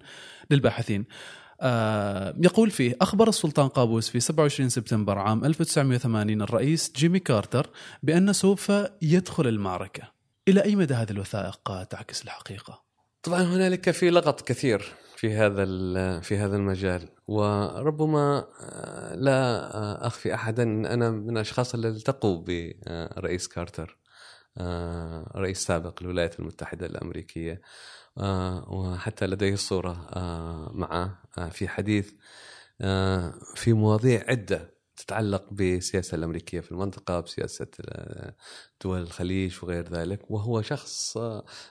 للباحثين. آه، يقول فيه أخبر السلطان قابوس في 27 سبتمبر عام 1980 الرئيس جيمي كارتر بأن سوف يدخل المعركة إلى أي مدى هذه الوثائق تعكس الحقيقة؟ طبعا هنالك في لغط كثير في هذا في هذا المجال وربما آه، لا آه، أخفي احدا ان أنا من الأشخاص اللي التقوا برئيس كارتر رئيس سابق للولايات المتحدة الأمريكية آه، وحتى لديه صورة آه، معه آه، في حديث في مواضيع عدة تتعلق بالسياسة الأمريكية في المنطقة بسياسة دول الخليج وغير ذلك وهو شخص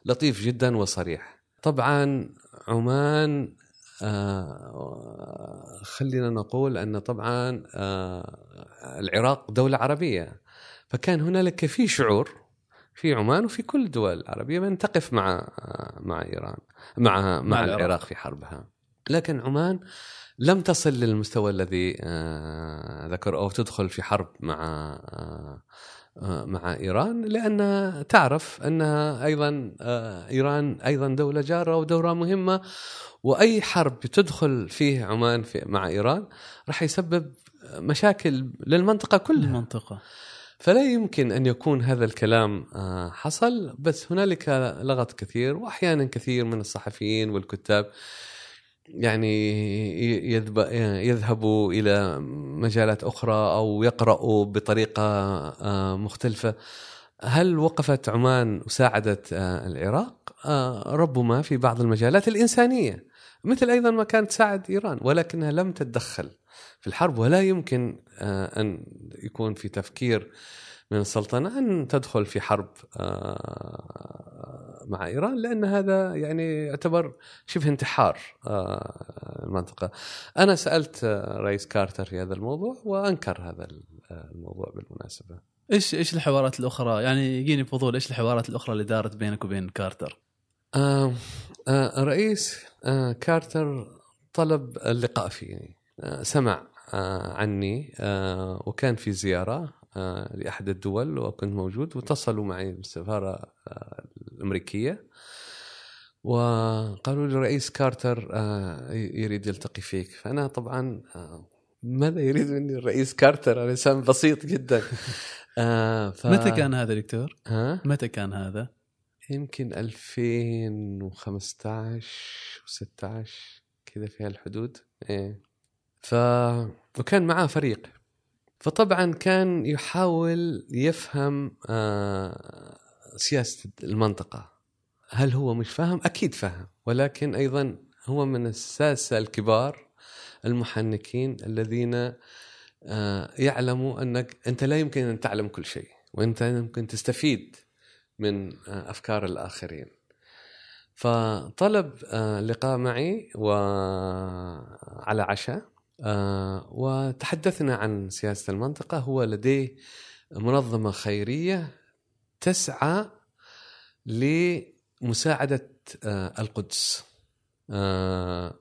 لطيف جدا وصريح. طبعا عمان خلينا نقول أن طبعا العراق دولة عربية فكان هنالك في شعور في عمان وفي كل الدول العربية من تقف مع مع إيران مع مع, مع العراق. العراق في حربها. لكن عمان لم تصل للمستوى الذي آه، ذكر أو تدخل في حرب مع آه، آه، مع إيران لأن تعرف انها أيضا إيران أيضا دولة جارة ودوله مهمة وأي حرب تدخل فيه عمان في مع إيران راح يسبب مشاكل للمنطقة كلها. المنطقة فلا يمكن أن يكون هذا الكلام آه، حصل بس هنالك لغط كثير وأحيانا كثير من الصحفيين والكتاب يعني يذهبوا إلى مجالات أخرى أو يقرأوا بطريقة آه، مختلفة هل وقفت عمان وساعدت آه، العراق؟ ربما في بعض المجالات الإنسانية مثل أيضا ما كانت تساعد إيران ولكنها لم تتدخل في الحرب ولا يمكن آه، أن يكون في تفكير من السلطنة أن تدخل في حرب آه، مع إيران لأن هذا يعني يعتبر شبه انتحار آه، المنطقة. أنا سألت رئيس كارتر في هذا الموضوع وأنكر هذا الموضوع بالمناسبة. إيش إيش الحوارات الأخرى؟ يعني يجيني فضول إيش الحوارات الأخرى اللي دارت بينك وبين كارتر؟ آه آه رئيس آه كارتر طلب اللقاء فيني آه سمع عني آه وكان في زيارة آه لأحد الدول وكنت موجود واتصلوا معي بالسفارة آه الأمريكية وقالوا لي رئيس كارتر آه يريد يلتقي فيك فأنا طبعا آه ماذا يريد مني الرئيس كارتر أنا إنسان بسيط جدا آه ف... متى كان هذا دكتور؟ ها؟ متى كان هذا؟ يمكن 2015 و16 كذا في هالحدود إيه ف وكان معاه فريق. فطبعا كان يحاول يفهم آه سياسة المنطقة. هل هو مش فاهم؟ أكيد فاهم. ولكن أيضا هو من الساسة الكبار المحنكين الذين آه يعلموا أنك أنت لا يمكن أن تعلم كل شيء وأنت يمكن تستفيد من آه، أفكار الآخرين. فطلب لقاء معي وعلى عشاء. وتحدثنا عن سياسة المنطقة. هو لديه منظمة خيرية تسعى لمساعدة القدس.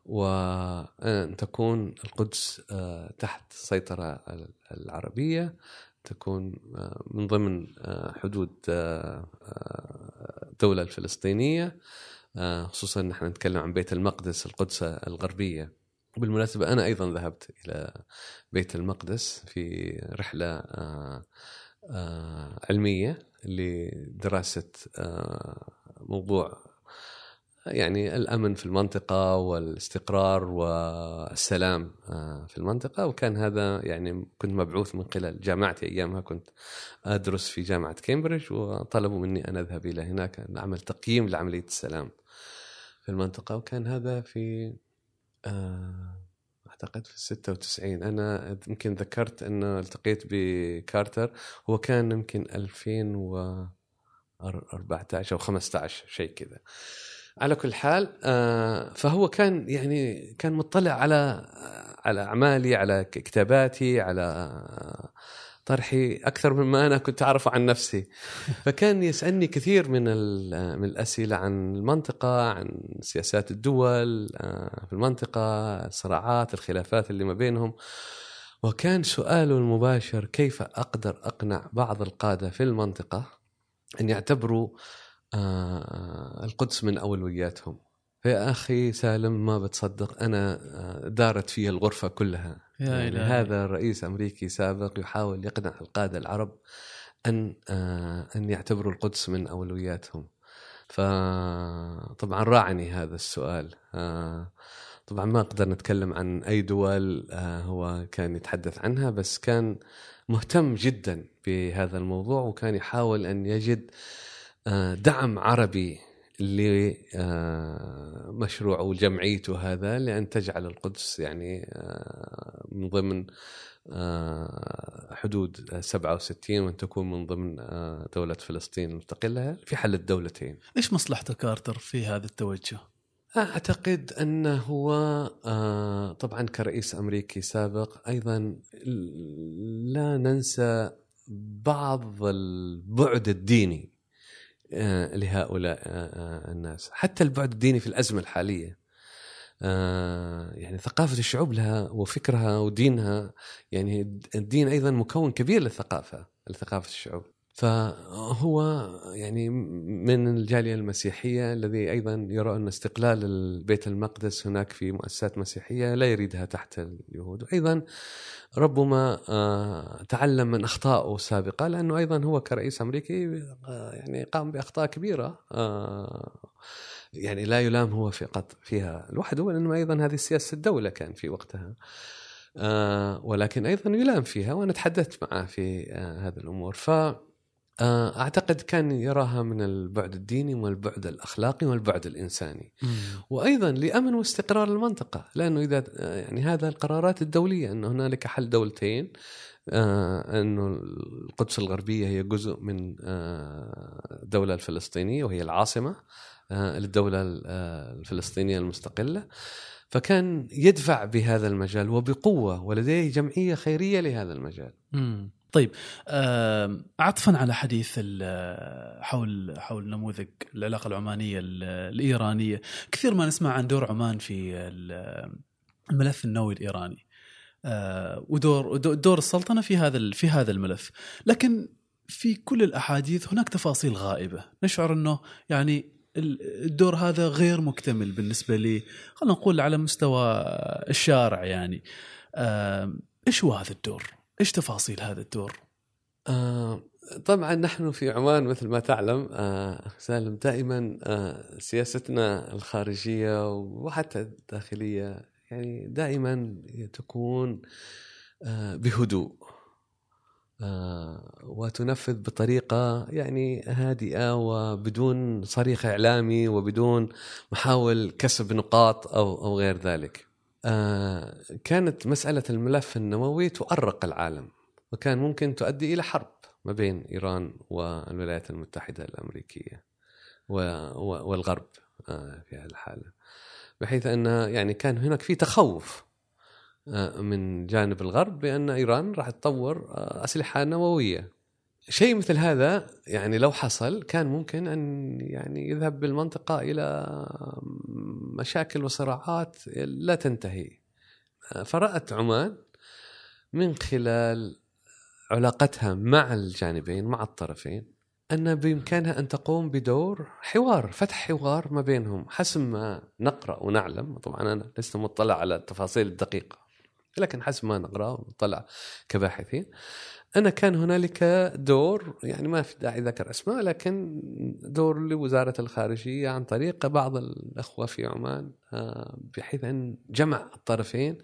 وان تكون القدس تحت السيطره العربية تكون آه، من ضمن آه، حدود الدولة آه، الفلسطينية. خصوصا نحن نتكلم عن بيت المقدس القدس الغربية. بالمناسبة أنا أيضا ذهبت إلى بيت المقدس في رحلة علمية لدراسة موضوع يعني الأمن في المنطقة والاستقرار والسلام آه، في المنطقة. وكان هذا يعني كنت مبعوث من خلال جامعتي. أيامها كنت أدرس في جامعة كامبريدج وطلبوا مني أن أذهب إلى هناك أن أعمل تقييم لعملية السلام في المنطقة. وكان هذا في أعتقد في 96 أنا يمكن ذكرت انه التقيت بكارتر هو كان يمكن 2014 أو 15 شيء كذا. على كل حال فهو كان يعني كان مطلع على على أعمالي على كتاباتي على طرحي أكثر مما أنا كنت اعرفه عن نفسي. فكان يسألني كثير من من الأسئلة عن المنطقة عن سياسات الدول آه، في المنطقة الصراعات الخلافات اللي ما بينهم. وكان سؤاله المباشر كيف أقدر أقنع بعض القادة في المنطقة أن يعتبروا آه، القدس من أولوياتهم. يا أخي سالم ما بتصدق أنا آه، دارت في الغرفة كلها. يا يعني إلهي. هذا رئيس أمريكي سابق يحاول يقنع القادة العرب أن آه، أن يعتبروا القدس من أولوياتهم فطبعا راعني هذا السؤال آه، طبعا ما أقدر نتكلم عن أي دول هو كان يتحدث عنها بس كان مهتم جدا بهذا الموضوع وكان يحاول أن يجد دعم عربي لمشروعه وجمعيته هذا لأن تجعل القدس يعني آه، من ضمن آه، حدود 67 وأن تكون من ضمن آه، دولة فلسطين المستقلة في حل الدولتين إيش مصلحة كارتر في هذا التوجه؟ أعتقد أنه هو طبعا كرئيس أمريكي سابق أيضا لا ننسى بعض البعد الديني لهؤلاء آه، آه، الناس. حتى البعد الديني في الأزمة الحالية يعني ثقافة الشعوب لها وفكرها ودينها. يعني الدين أيضا مكون كبير للثقافة لثقافة الشعوب. فهو يعني من الجالية المسيحية الذي أيضا يرى أن استقلال البيت المقدس هناك في مؤسسات مسيحية لا يريدها تحت اليهود. وأيضا ربما آه، تعلم من اخطائه السابقه لأنه أيضا هو كرئيس أمريكي آه، يعني قام بأخطاء كبيرة آه، يعني لا يلام هو فقط فيها لوحده وإنما أيضا هذه سياسة الدولة كان في وقتها ولكن أيضا يلام فيها وأنا تحدثت معه في هذه الأمور. ف أعتقد كان يراها من البعد الديني والبعد الأخلاقي والبعد الإنساني. مم. وأيضا لأمن واستقرار المنطقة، لأنه إذا آه، يعني هذا القرارات الدولية انه هنالك حل دولتين آه انه القدس الغربية هي جزء من آه الدولة الفلسطينية وهي العاصمة آه للدولة الفلسطينية المستقلة. فكان يدفع بهذا المجال وبقوة ولديه جمعية خيرية لهذا المجال. مم. طيب عطفا على حديث حول حول نموذج العلاقة العمانية الإيرانية. كثير ما نسمع عن دور عمان في الملف النووي الإيراني. آه، ودور دور السلطنة في هذا في هذا الملف. لكن في كل الأحاديث هناك تفاصيل غائبة. نشعر إنه يعني الدور هذا غير مكتمل بالنسبة لي خلينا نقول على مستوى الشارع يعني. إيش هو هذا الدور؟ إيش تفاصيل هذا الدور؟ آه طبعا نحن في عمان مثل ما تعلم آه سالم دائما آه سياستنا الخارجية وحتى الداخلية يعني دائما تكون آه بهدوء آه وتنفذ بطريقة يعني هادئة وبدون صريخ إعلامي وبدون محاول كسب نقاط أو أو غير ذلك. آه، كانت مسألة الملف النووي تؤرق العالم وكان ممكن تؤدي إلى حرب ما بين إيران والولايات المتحدة الأمريكية والغرب آه، في هذه الحالة. بحيث أن يعني كان هناك في تخوف آه، من جانب الغرب بأن إيران راح تطور أسلحة نووية. شيء مثل هذا يعني لو حصل كان ممكن أن يعني يذهب بالمنطقة إلى مشاكل وصراعات لا تنتهي. فرأت عمان من خلال علاقتها مع الجانبين مع الطرفين أن بإمكانها أن تقوم بدور حوار فتح حوار ما بينهم. حسب ما نقرأ ونعلم طبعا أنا لست مطلع على التفاصيل الدقيقة لكن حسب ما نقرأ ونطلع كباحثين أنا كان هنالك دور يعني ما في داعي ذكر أسماء لكن دور لوزارة الخارجية عن طريق بعض الأخوة في عمان آه، بحيث أن جمع الطرفين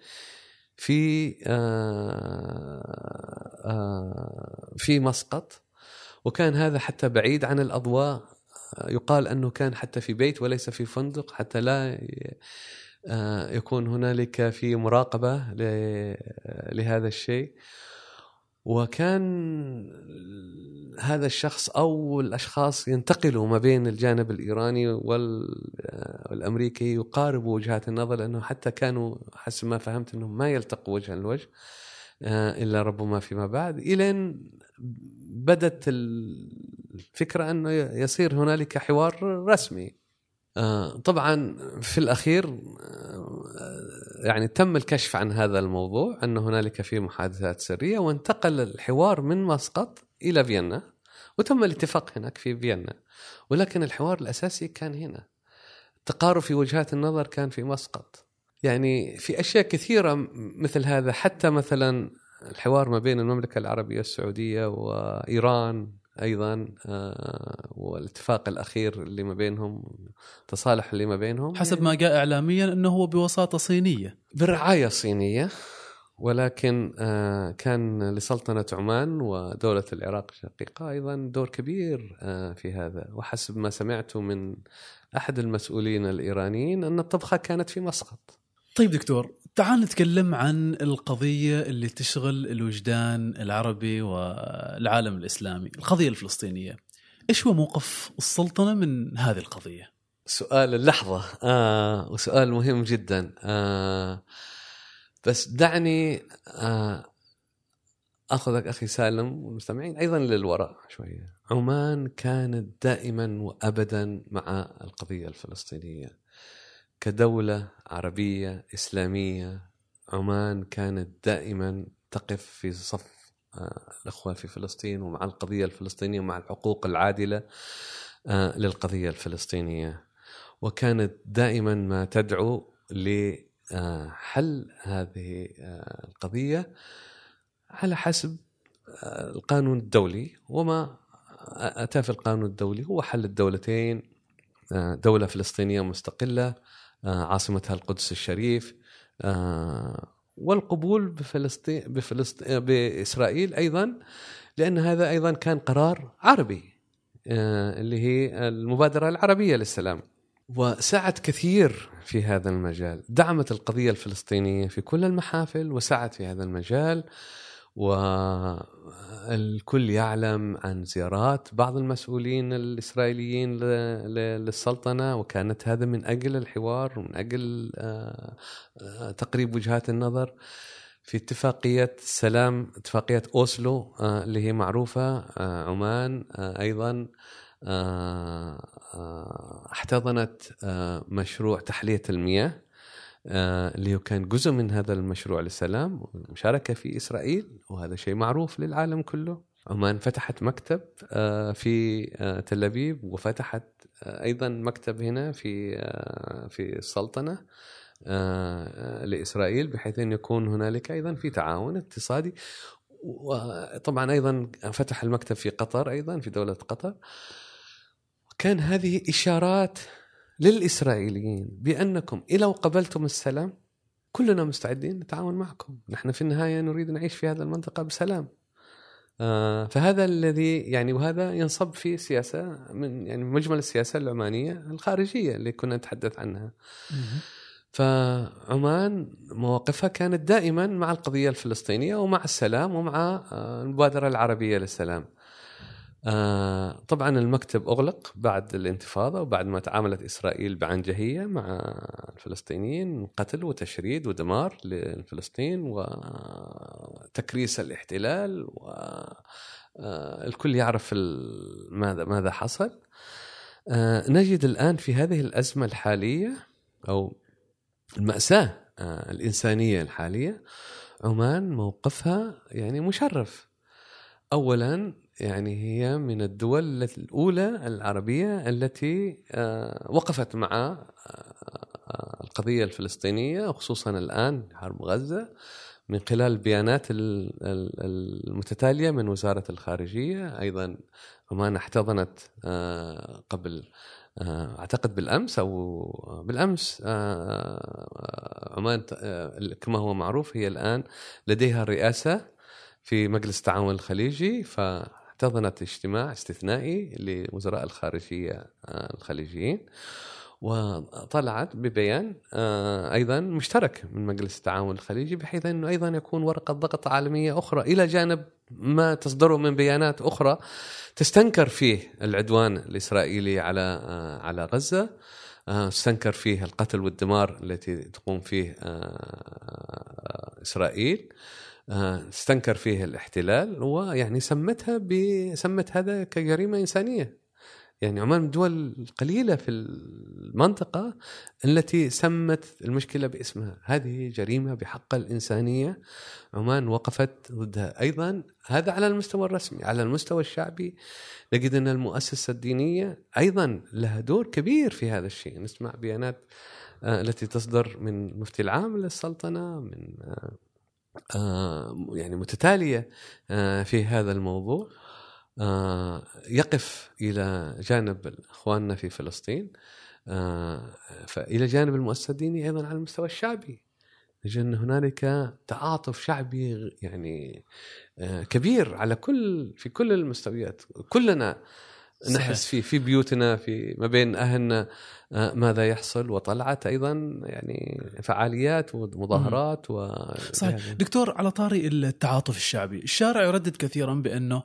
في آه، آه، في مسقط. وكان هذا حتى بعيد عن الأضواء يقال أنه كان حتى في بيت وليس في فندق حتى لا يكون هنالك في مراقبة لهذا الشيء. وكان هذا الشخص أو الأشخاص ينتقلوا ما بين الجانب الإيراني والأمريكي يقاربوا وجهات النظر لأنه حتى كانوا حسب ما فهمت أنهم ما يلتقوا وجها لوجه آه، إلا ربما فيما بعد. إلين بدت الفكرة أنه يصير هنالك حوار رسمي. طبعا في الأخير آه، يعني تم الكشف عن هذا الموضوع أن هنالك في محادثات سرية وانتقل الحوار من مسقط إلى فيينا وتم الاتفاق هناك في فيينا. ولكن الحوار الأساسي كان هنا. التقارب في وجهات النظر كان في مسقط. يعني في أشياء كثيرة مثل هذا حتى مثلا الحوار ما بين المملكة العربية السعودية وإيران. أيضا آه، والاتفاق الأخير اللي ما بينهم تصالح اللي ما بينهم. حسب ما جاء اعلاميا إنه هو بوساطه صينية. برعاية صينية ولكن آه، كان لسلطنة عمان ودولة العراق الشقيقة أيضا دور كبير آه، في هذا. وحسب ما سمعت من أحد المسؤولين الإيرانيين أن الطبخة كانت في مسقط. طيب دكتور تعال نتكلم عن القضية اللي تشغل الوجدان العربي والعالم الإسلامي القضية الفلسطينية إيش هو موقف السلطنة من هذه القضية؟ سؤال اللحظة آه وسؤال مهم جدا آه بس دعني آه أخذك أخي سالم والمستمعين أيضا للوراء شوية. عمان كانت دائما وابدا مع القضية الفلسطينية. كدولة عربية إسلامية عمان كانت دائما تقف في صف آه، الأخوة في فلسطين ومع القضية الفلسطينية ومع الحقوق العادلة آه، للقضية الفلسطينية. وكانت دائما ما تدعو لحل هذه آه، القضية على حسب القانون الدولي. وما أتى في القانون الدولي هو حل الدولتين دولة فلسطينية مستقلة عاصمتها القدس الشريف. آه، والقبول بفلسطين بفلسطين بإسرائيل أيضا لأن هذا أيضا كان قرار عربي آه، اللي هي المبادرة العربية للسلام. وسعت كثير في هذا المجال. دعمت القضية الفلسطينية في كل المحافل وسعت في هذا المجال. والكل يعلم عن زيارات بعض المسؤولين الإسرائيليين للسلطنة وكانت هذا من أجل الحوار ومن أجل آه، آه، تقريب وجهات النظر في اتفاقية سلام اتفاقية أوسلو آه، اللي هي معروفة عمان أيضا احتضنت مشروع تحلية المياه. اللي هو كان جزء من هذا المشروع للسلام والمشاركه في إسرائيل وهذا شيء معروف للعالم كله. عمان فتحت مكتب آه، في آه، تل أبيب وفتحت أيضا مكتب هنا في في السلطنة لإسرائيل بحيث أن يكون هنالك أيضا في تعاون اقتصادي. وطبعا أيضا فتح المكتب في قطر أيضا في دولة قطر. كان هذه إشارات للإسرائيليين بأنكم إذا قبلتم السلام كلنا مستعدين نتعاون معكم. نحن في النهاية نريد نعيش في هذه المنطقة بسلام. آه فهذا الذي يعني وهذا ينصب في سياسة من يعني مجمل السياسة العمانية الخارجية اللي كنا نتحدث عنها. فعمان مواقفها كانت دائما مع القضية الفلسطينية ومع السلام ومع آه، المبادرة العربية للسلام. آه طبعا المكتب أغلق بعد الانتفاضة وبعد ما تعاملت إسرائيل بعنجهيه مع الفلسطينيين قتل وتشريد ودمار لفلسطين وتكريس الاحتلال والكل آه يعرف ماذا ماذا حصل. آه نجد الآن في هذه الأزمة الحالية أو المأساة الإنسانية الحالية عمان موقفها يعني مشرف. اولا يعني هي من الدول الأولى العربية التي آه، وقفت مع آه، القضية الفلسطينية خصوصا الآن حرب غزة من خلال البيانات المتتالية من وزارة الخارجية. أيضا عمان احتضنت آه، قبل أعتقد بالأمس أو بالأمس عمان كما هو معروف هي الآن لديها الرئاسه في مجلس التعاون الخليجي. ف احتضنت اجتماع استثنائي لوزراء الخارجية الخليجيين وطلعت ببيان أيضا مشترك من مجلس التعاون الخليجي بحيث إنه أيضا يكون ورقة ضغط عالمية أخرى إلى جانب ما تصدره من بيانات أخرى تستنكر فيه العدوان الإسرائيلي على على غزة استنكر فيه القتل والدمار التي تقوم فيه إسرائيل. استنكر فيه الاحتلال ويعني سمتها سمت هذا كجريمة إنسانية. يعني عمان من الدول القليلة في المنطقة التي سمت المشكلة باسمها. هذه جريمة بحق الإنسانية. عمان وقفت ضدها. أيضا هذا على المستوى الرسمي. على المستوى الشعبي نجد أن المؤسسة الدينية أيضا لها دور كبير في هذا الشيء. نسمع بيانات آه، التي تصدر من المفتي العام للسلطنة من آه، آه، يعني متتالية في هذا الموضوع. آه، يقف إلى جانب إخواننا في فلسطين. آه، فالى جانب المؤسسه الدينيه أيضا على المستوى الشعبي. نجد أن هنالك تعاطف شعبي يعني آه، كبير على كل في كل المستويات. كلنا. نحس في في بيوتنا في ما بين أهلنا آه، ماذا يحصل. وطلعت أيضا يعني فعاليات ومظاهرات و صحيح. يعني دكتور على طاري التعاطف الشعبي الشارع يردد كثيرا بأنه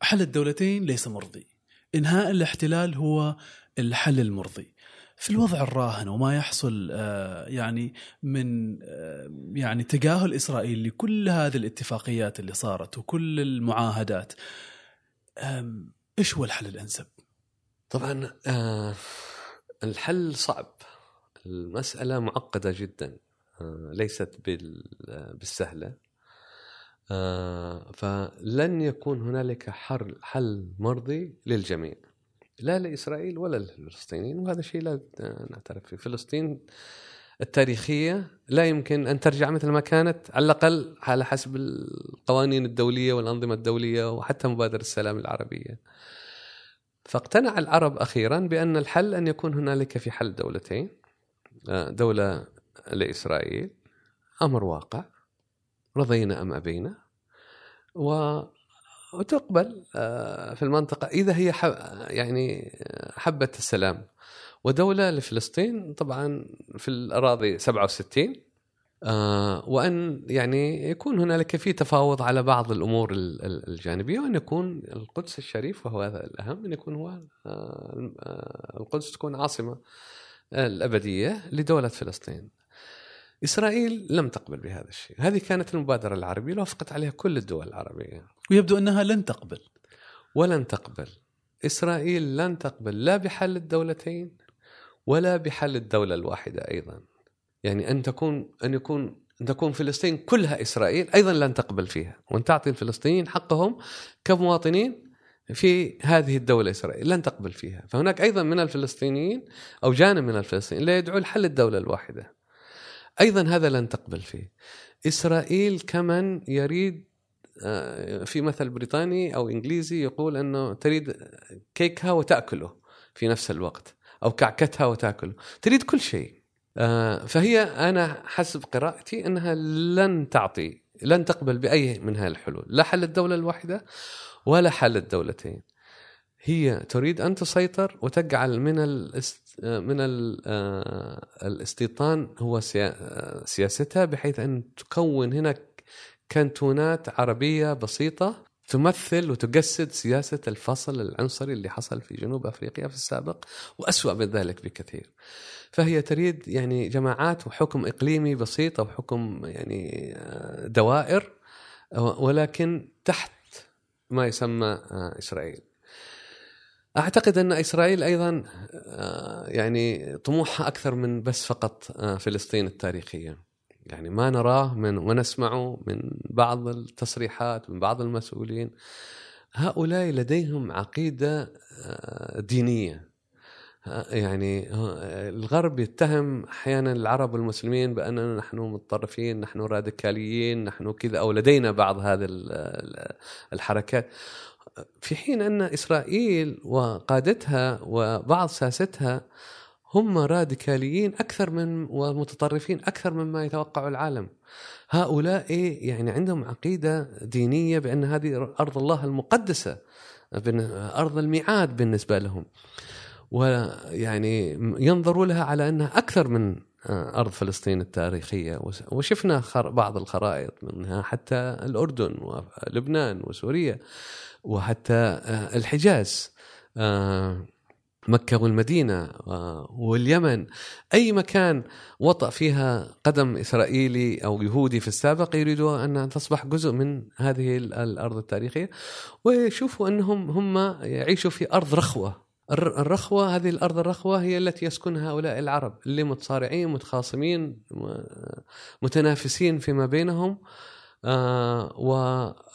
حل الدولتين ليس مرضي. إنهاء الاحتلال هو الحل المرضي. في الوضع الراهن وما يحصل آه، يعني من يعني تجاهل إسرائيل لكل هذه الاتفاقيات اللي صارت وكل المعاهدات إيش هو الحل الأنسب؟ طبعا آه الحل صعب. المسألة معقدة جدا آه ليست بالسهلة. آه فلن يكون هنالك حل, حل مرضي للجميع. لا لإسرائيل ولا للفلسطينيين وهذا شيء لا نعترف فيه. فلسطين التاريخية لا يمكن أن ترجع مثل ما كانت على الأقل على حسب القوانين الدولية والأنظمة الدولية وحتى مبادرة السلام العربية. فاقتنع العرب أخيرا بأن الحل أن يكون هنالك في حل دولتين آه، دولة لإسرائيل أمر واقع رضينا أم أبينا و وتقبل آه، في المنطقة إذا هي يعني حبت السلام. ودولة لفلسطين طبعا في الأراضي 67 آه وأن يعني يكون هنالك في تفاوض على بعض الأمور الجانبية وأن يكون القدس الشريف وهو هذا الأهم أن يكون هو آه القدس تكون عاصمة الأبدية لدولة فلسطين. إسرائيل لم تقبل بهذا الشيء. هذه كانت المبادرة العربية اللي وافقت عليها كل الدول العربية. ويبدو أنها لن تقبل. ولن تقبل. إسرائيل لن تقبل لا بحل الدولتين ولا بحل الدولة الواحدة أيضا. يعني أن تكون أن يكون أن تكون فلسطين كلها إسرائيل أيضا لن تقبل فيها. وأن تعطي الفلسطينيين حقهم كمواطنين في هذه الدولة إسرائيل لن تقبل فيها. فهناك أيضا من الفلسطينيين أو جانب من الفلسطينيين لا يدعو لحل الدولة الواحدة. أيضا هذا لن تقبل فيه. إسرائيل كمن يريد آه، في مثل بريطاني أو إنجليزي يقول أنه تريد كيكها وتأكله في نفس الوقت. أو كعكتها وتاكل تريد كل شيء. آه، فهي أنا حسب قراءتي إنها لن تعطي لن تقبل بأي من هذه الحلول. لا حل الدولة الواحدة ولا حل الدولتين. هي تريد أن تسيطر وتجعل من الاست من آه، الاستيطان هو سياستها بحيث أن تكون هنا كانتونات عربية بسيطة تمثل وتجسد سياسة الفصل العنصري اللي حصل في جنوب أفريقيا في السابق وأسوأ من ذلك بكثير. فهي تريد يعني جماعات وحكم إقليمي بسيط أو حكم يعني آه، دوائر ولكن تحت ما يسمى آه، إسرائيل. أعتقد أن إسرائيل أيضا آه، يعني طموحها أكثر من بس فقط فلسطين التاريخية. يعني ما نراه من ونسمعه من بعض التصريحات من بعض المسؤولين. هؤلاء لديهم عقيدة آه، دينية. يعني الغرب يتهم أحيانا العرب والمسلمين بأننا نحن متطرفين نحن راديكاليين نحن كذا أو لدينا بعض هذه الحركات. في حين أن إسرائيل وقادتها وبعض ساستها هم راديكاليين أكثر من ومتطرفين أكثر مما يتوقع العالم. هؤلاء يعني عندهم عقيدة دينية بأن هذه أرض الله المقدسة أرض الميعاد بالنسبة لهم. ويعني ينظروا لها على أنها أكثر من أرض فلسطين التاريخية. وشفنا بعض الخرائط منها حتى الأردن ولبنان وسوريا وحتى الحجاز. مكة والمدينة واليمن. أي مكان وطأ فيها قدم إسرائيلي أو يهودي في السابق يريدوا أن تصبح جزء من هذه الأرض التاريخية. ويشوفوا أنهم هم يعيشوا في أرض رخوة. الرخوة هذه الأرض الرخوة هي التي يسكنها هؤلاء العرب اللي متصارعين متخاصمين متنافسين فيما بينهم آه و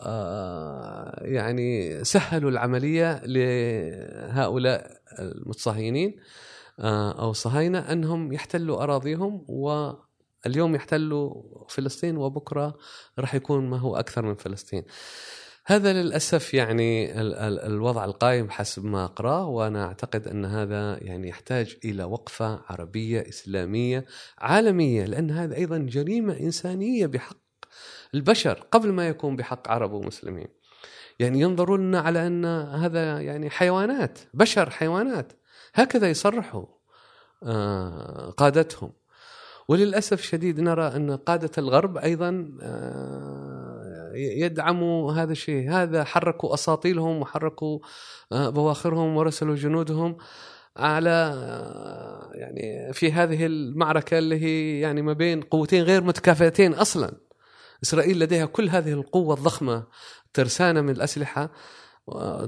آه يعني سهلوا العملية لهؤلاء المتصهينين آه أو الصهاينة أنهم يحتلوا أراضيهم واليوم يحتلوا فلسطين وبكرة راح يكون ما هو أكثر من فلسطين هذا للأسف يعني ال ال الوضع القائم حسب ما اقراه وأنا أعتقد أن هذا يعني يحتاج إلى وقفة عربية إسلامية عالمية لأن هذا أيضا جريمة إنسانية بحق البشر قبل ما يكون بحق عرب ومسلمين. يعني ينظرون على أن هذا يعني حيوانات بشر حيوانات. هكذا يصرحوا آه، قادتهم. وللأسف شديد نرى أن قادة الغرب أيضا آه، يدعموا هذا الشيء. هذا حركوا أساطيلهم وحركوا آه، بواخرهم ورسلوا جنودهم على يعني في هذه المعركة اللي هي يعني ما بين قوتين غير متكافئتين أصلا. إسرائيل لديها كل هذه القوة الضخمة ترسانه من الأسلحة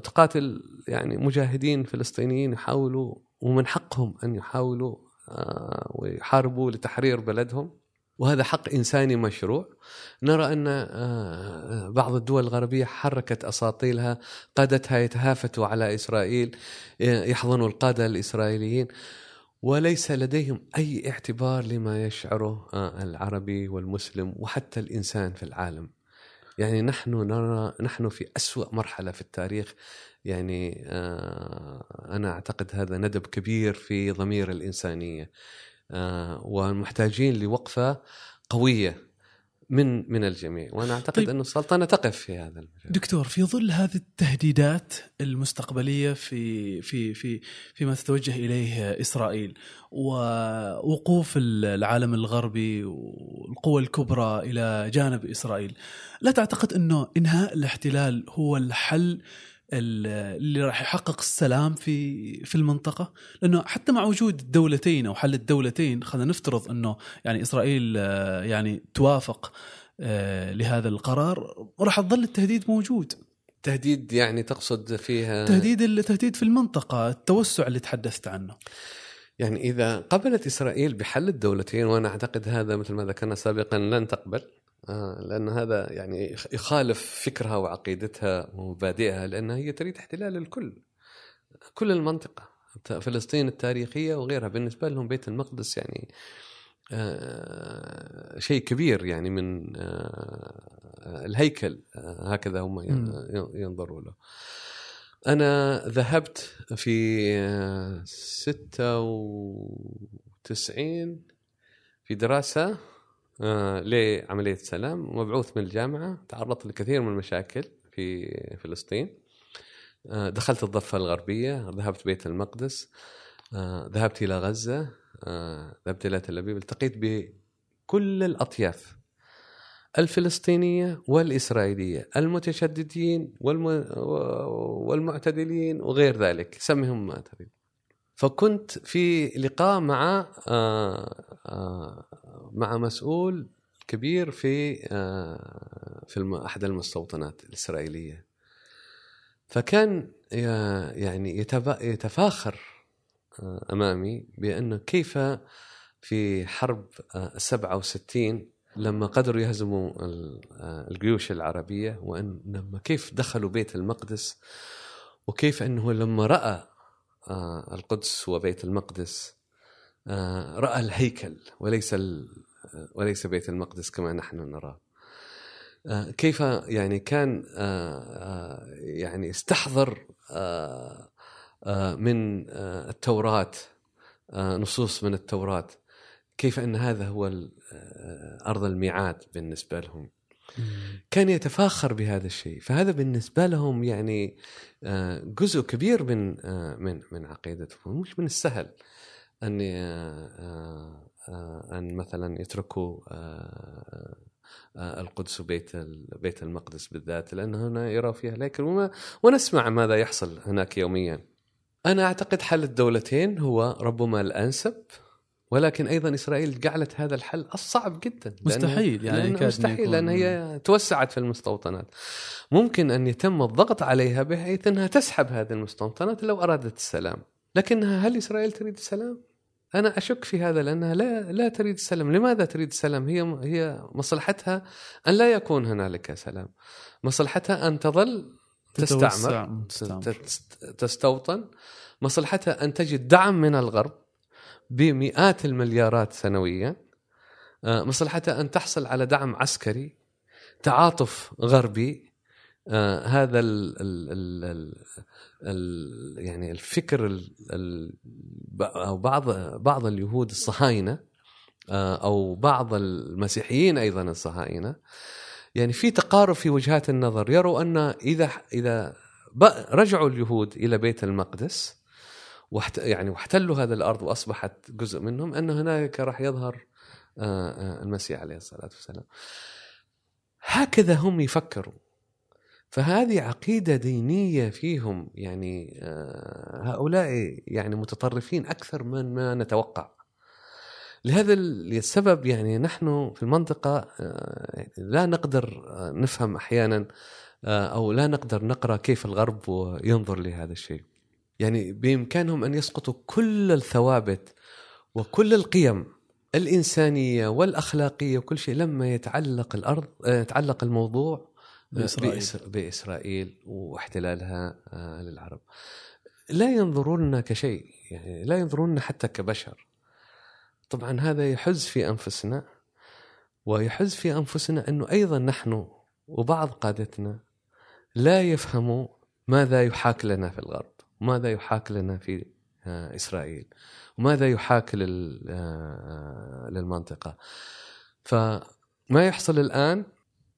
تقاتل يعني مجاهدين فلسطينيين يحاولوا ومن حقهم أن يحاولوا آه، ويحاربوا لتحرير بلدهم. وهذا حق إنساني مشروع. نرى أن آه، بعض الدول الغربية حركت أساطيلها قادتها يتهافتوا على إسرائيل يحضنوا القادة الإسرائيليين. وليس لديهم أي اعتبار لما يشعره آه، العربي والمسلم وحتى الإنسان في العالم. يعني نحن نرى نحن في أسوأ مرحلة في التاريخ. يعني آه، أنا أعتقد هذا ندب كبير في ضمير الإنسانية. آه، ومحتاجين لوقفة قوية من من الجميع وأنا أعتقد طيب. انه السلطنة تقف في هذا المجال. دكتور في ظل هذه التهديدات المستقبلية في في في فيما تتوجه إليه إسرائيل ووقوف العالم الغربي والقوى الكبرى إلى جانب إسرائيل لا تعتقد أنه إنهاء الاحتلال هو الحل اللي راح يحقق السلام في في المنطقة. لأنه حتى مع وجود الدولتين أو حل الدولتين خلينا نفترض أنه يعني إسرائيل آه، يعني توافق آه، لهذا القرار راح تظل التهديد موجود. تهديد يعني تقصد فيها تهديد التهديد في المنطقة التوسع اللي تحدثت عنه. يعني إذا قبلت إسرائيل بحل الدولتين وأنا أعتقد هذا مثل ما ذكرنا سابقا لن تقبل آه لأن هذا يعني يخالف فكرها وعقيدتها ومبادئها لأنها هي تريد احتلال الكل كل المنطقة فلسطين التاريخية وغيرها. بالنسبة لهم بيت المقدس يعني آه شيء كبير يعني من آه الهيكل آه هكذا هم ينظروا له. أنا ذهبت في 96 آه، في دراسة لعملية سلام. مبعوث من الجامعة. تعرضت لكثير من المشاكل في فلسطين. آه دخلت الضفة الغربية. ذهبت بيت المقدس. آه ذهبت إلى غزة. آه ذهبت إلى تل أبيب. التقيت بكل الأطياف. الفلسطينية والإسرائيلية المتشددين والم... والمعتدلين وغير ذلك. سمهم ما تريد. فكنت في لقاء مع آه، آه، مع مسؤول كبير في آه، في أحد المستوطنات الإسرائيلية. فكان يعني يتفاخر أمامي بانه كيف في حرب 67 لما قدروا يهزموا الجيوش العربية وأن لما كيف دخلوا بيت المقدس وكيف أنه لما رأى القدس وبيت المقدس. آه، رأى الهيكل وليس وليس بيت المقدس كما نحن نراه. آه، كيف يعني كان يعني استحضر من التوراة نصوص من التوراة كيف أن هذا هو آه، أرض الميعاد بالنسبة لهم؟ كان يتفاخر بهذا الشيء. فهذا بالنسبة لهم يعني آه، جزء كبير من آه، من من عقيدتهم مش من السهل أن آه، أن مثلا يتركوا القدس وبيت بيت المقدس بالذات لأن هنا يرى فيها الهيكل وما ونسمع ماذا يحصل هناك يوميا. أنا أعتقد حل الدولتين هو ربما الأنسب ولكن أيضا إسرائيل جعلت هذا الحل الصعب جدا لأنه- مستحيل يعني لأنه يكاد أن مستحيل لأن هي توسعت في المستوطنات. ممكن أن يتم الضغط عليها بحيث أنها تسحب هذه المستوطنات لو أرادت السلام. لكنها هل إسرائيل تريد السلام؟ أنا أشك في هذا لأنها لا لا تريد السلام. لماذا تريد السلام؟ هي هي مصلحتها أن لا يكون هنالك سلام. مصلحتها أن تظل تستعمر تستوطن. مصلحتها أن تجد دعم من الغرب. بمئات المليارات سنويا آه، مصلحتها أن تحصل على دعم عسكري تعاطف غربي آه، هذا ال ال ال ال ال يعني الفكر ال ال أو بعض بعض اليهود الصهاينة آه، أو بعض المسيحيين أيضا الصهاينة يعني في تقارب في وجهات النظر. يروا أن إذا إذا رجعوا اليهود إلى بيت المقدس واحت يعني واحتلوا هذا الأرض وأصبحت جزء منهم أن هناك راح يظهر آه، آه، المسيح عليه الصلاة والسلام. هكذا هم يفكروا. فهذه عقيدة دينية فيهم يعني آه، هؤلاء يعني متطرفين أكثر من ما نتوقع. لهذا السبب يعني نحن في المنطقة آه، لا نقدر نفهم أحيانا آه، أو لا نقدر نقرأ كيف الغرب ينظر لهذا الشيء. يعني بإمكانهم أن يسقطوا كل الثوابت وكل القيم الإنسانية والأخلاقية وكل شيء لما يتعلق الأرض آه، يتعلق الموضوع بإسرائيل. بإسر- بإسرائيل واحتلالها آه، للعرب. لا ينظرون كشيء يعني لا ينظرون حتى كبشر. طبعا هذا يحز في أنفسنا ويحز في أنفسنا أنه أيضا نحن وبعض قادتنا لا يفهموا ماذا يحاك لنا في الغرب وماذا يحاك لنا في آه، إسرائيل؟ وماذا يحاك لل- آه، للمنطقة؟ فما يحصل الآن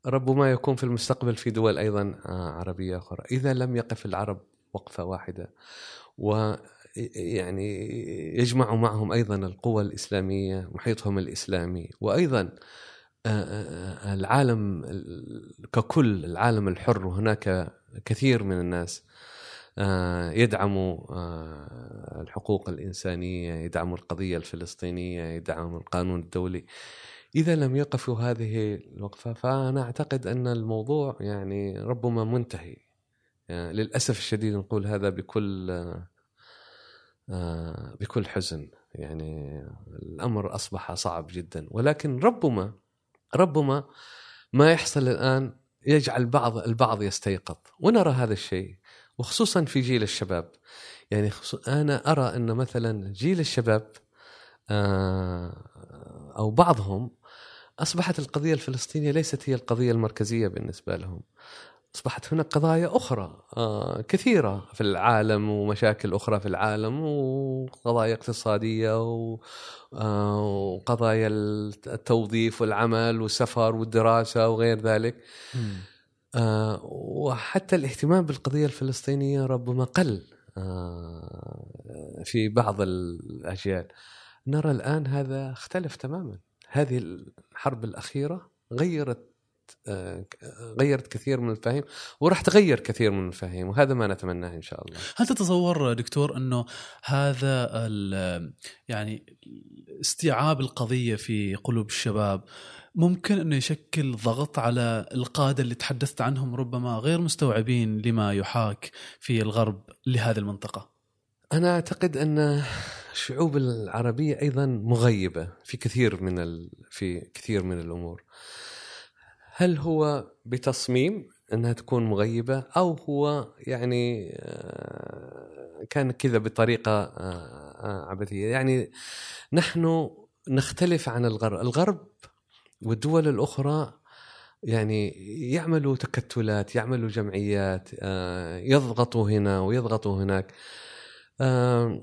ربما يكون في المستقبل في دول أيضا آه، عربية أخرى. إذا لم يقف العرب وقفة واحدة و يعني يجمع معهم أيضا القوى الإسلامية محيطهم الإسلامي وأيضا آه، آه، العالم ال- ككل العالم الحر وهناك كثير من الناس آه، يدعموا آه، الحقوق الإنسانية يدعموا القضية الفلسطينية يدعموا القانون الدولي. إذا لم يقفوا هذه الوقفة فأنا أعتقد أن الموضوع يعني ربما منتهي. يعني للأسف الشديد نقول هذا بكل آه، آه، بكل حزن. يعني الأمر أصبح صعب جدا. ولكن ربما ربما ما يحصل الآن يجعل بعض البعض يستيقظ. ونرى هذا الشيء. وخصوصا في جيل الشباب. يعني أنا أرى أن مثلا جيل الشباب آه، أو بعضهم أصبحت القضية الفلسطينية ليست هي القضية المركزية بالنسبة لهم. أصبحت هناك قضايا أخرى آه، كثيرة في العالم ومشاكل أخرى في العالم وقضايا اقتصادية آه، وقضايا التوظيف والعمل والسفر والدراسة وغير ذلك. مم. آه، وحتى الاهتمام بالقضية الفلسطينية ربما قل آه، في بعض الأجيال. نرى الآن هذا اختلف تماما. هذه الحرب الأخيرة غيرت آه، غيرت كثير من المفاهيم وراح تغير كثير من المفاهيم وهذا ما نتمناه إن شاء الله. هل تتصور دكتور أنه هذا يعني استيعاب القضية في قلوب الشباب ممكن إنه يشكل ضغط على القادة اللي تحدثت عنهم ربما غير مستوعبين لما يحاك في الغرب لهذه المنطقة؟ أنا أعتقد أن الشعوب العربية أيضا مغيبة في كثير من ال... في كثير من الأمور. هل هو بتصميم إنها تكون مغيبة أو هو يعني آه، كان كذا بطريقة آه، آه، عبثية؟ يعني نحن نختلف عن الغرب. الغرب والدول الأخرى يعني يعملوا تكتلات يعملوا جمعيات آه، يضغطوا هنا ويضغطوا هناك. آه،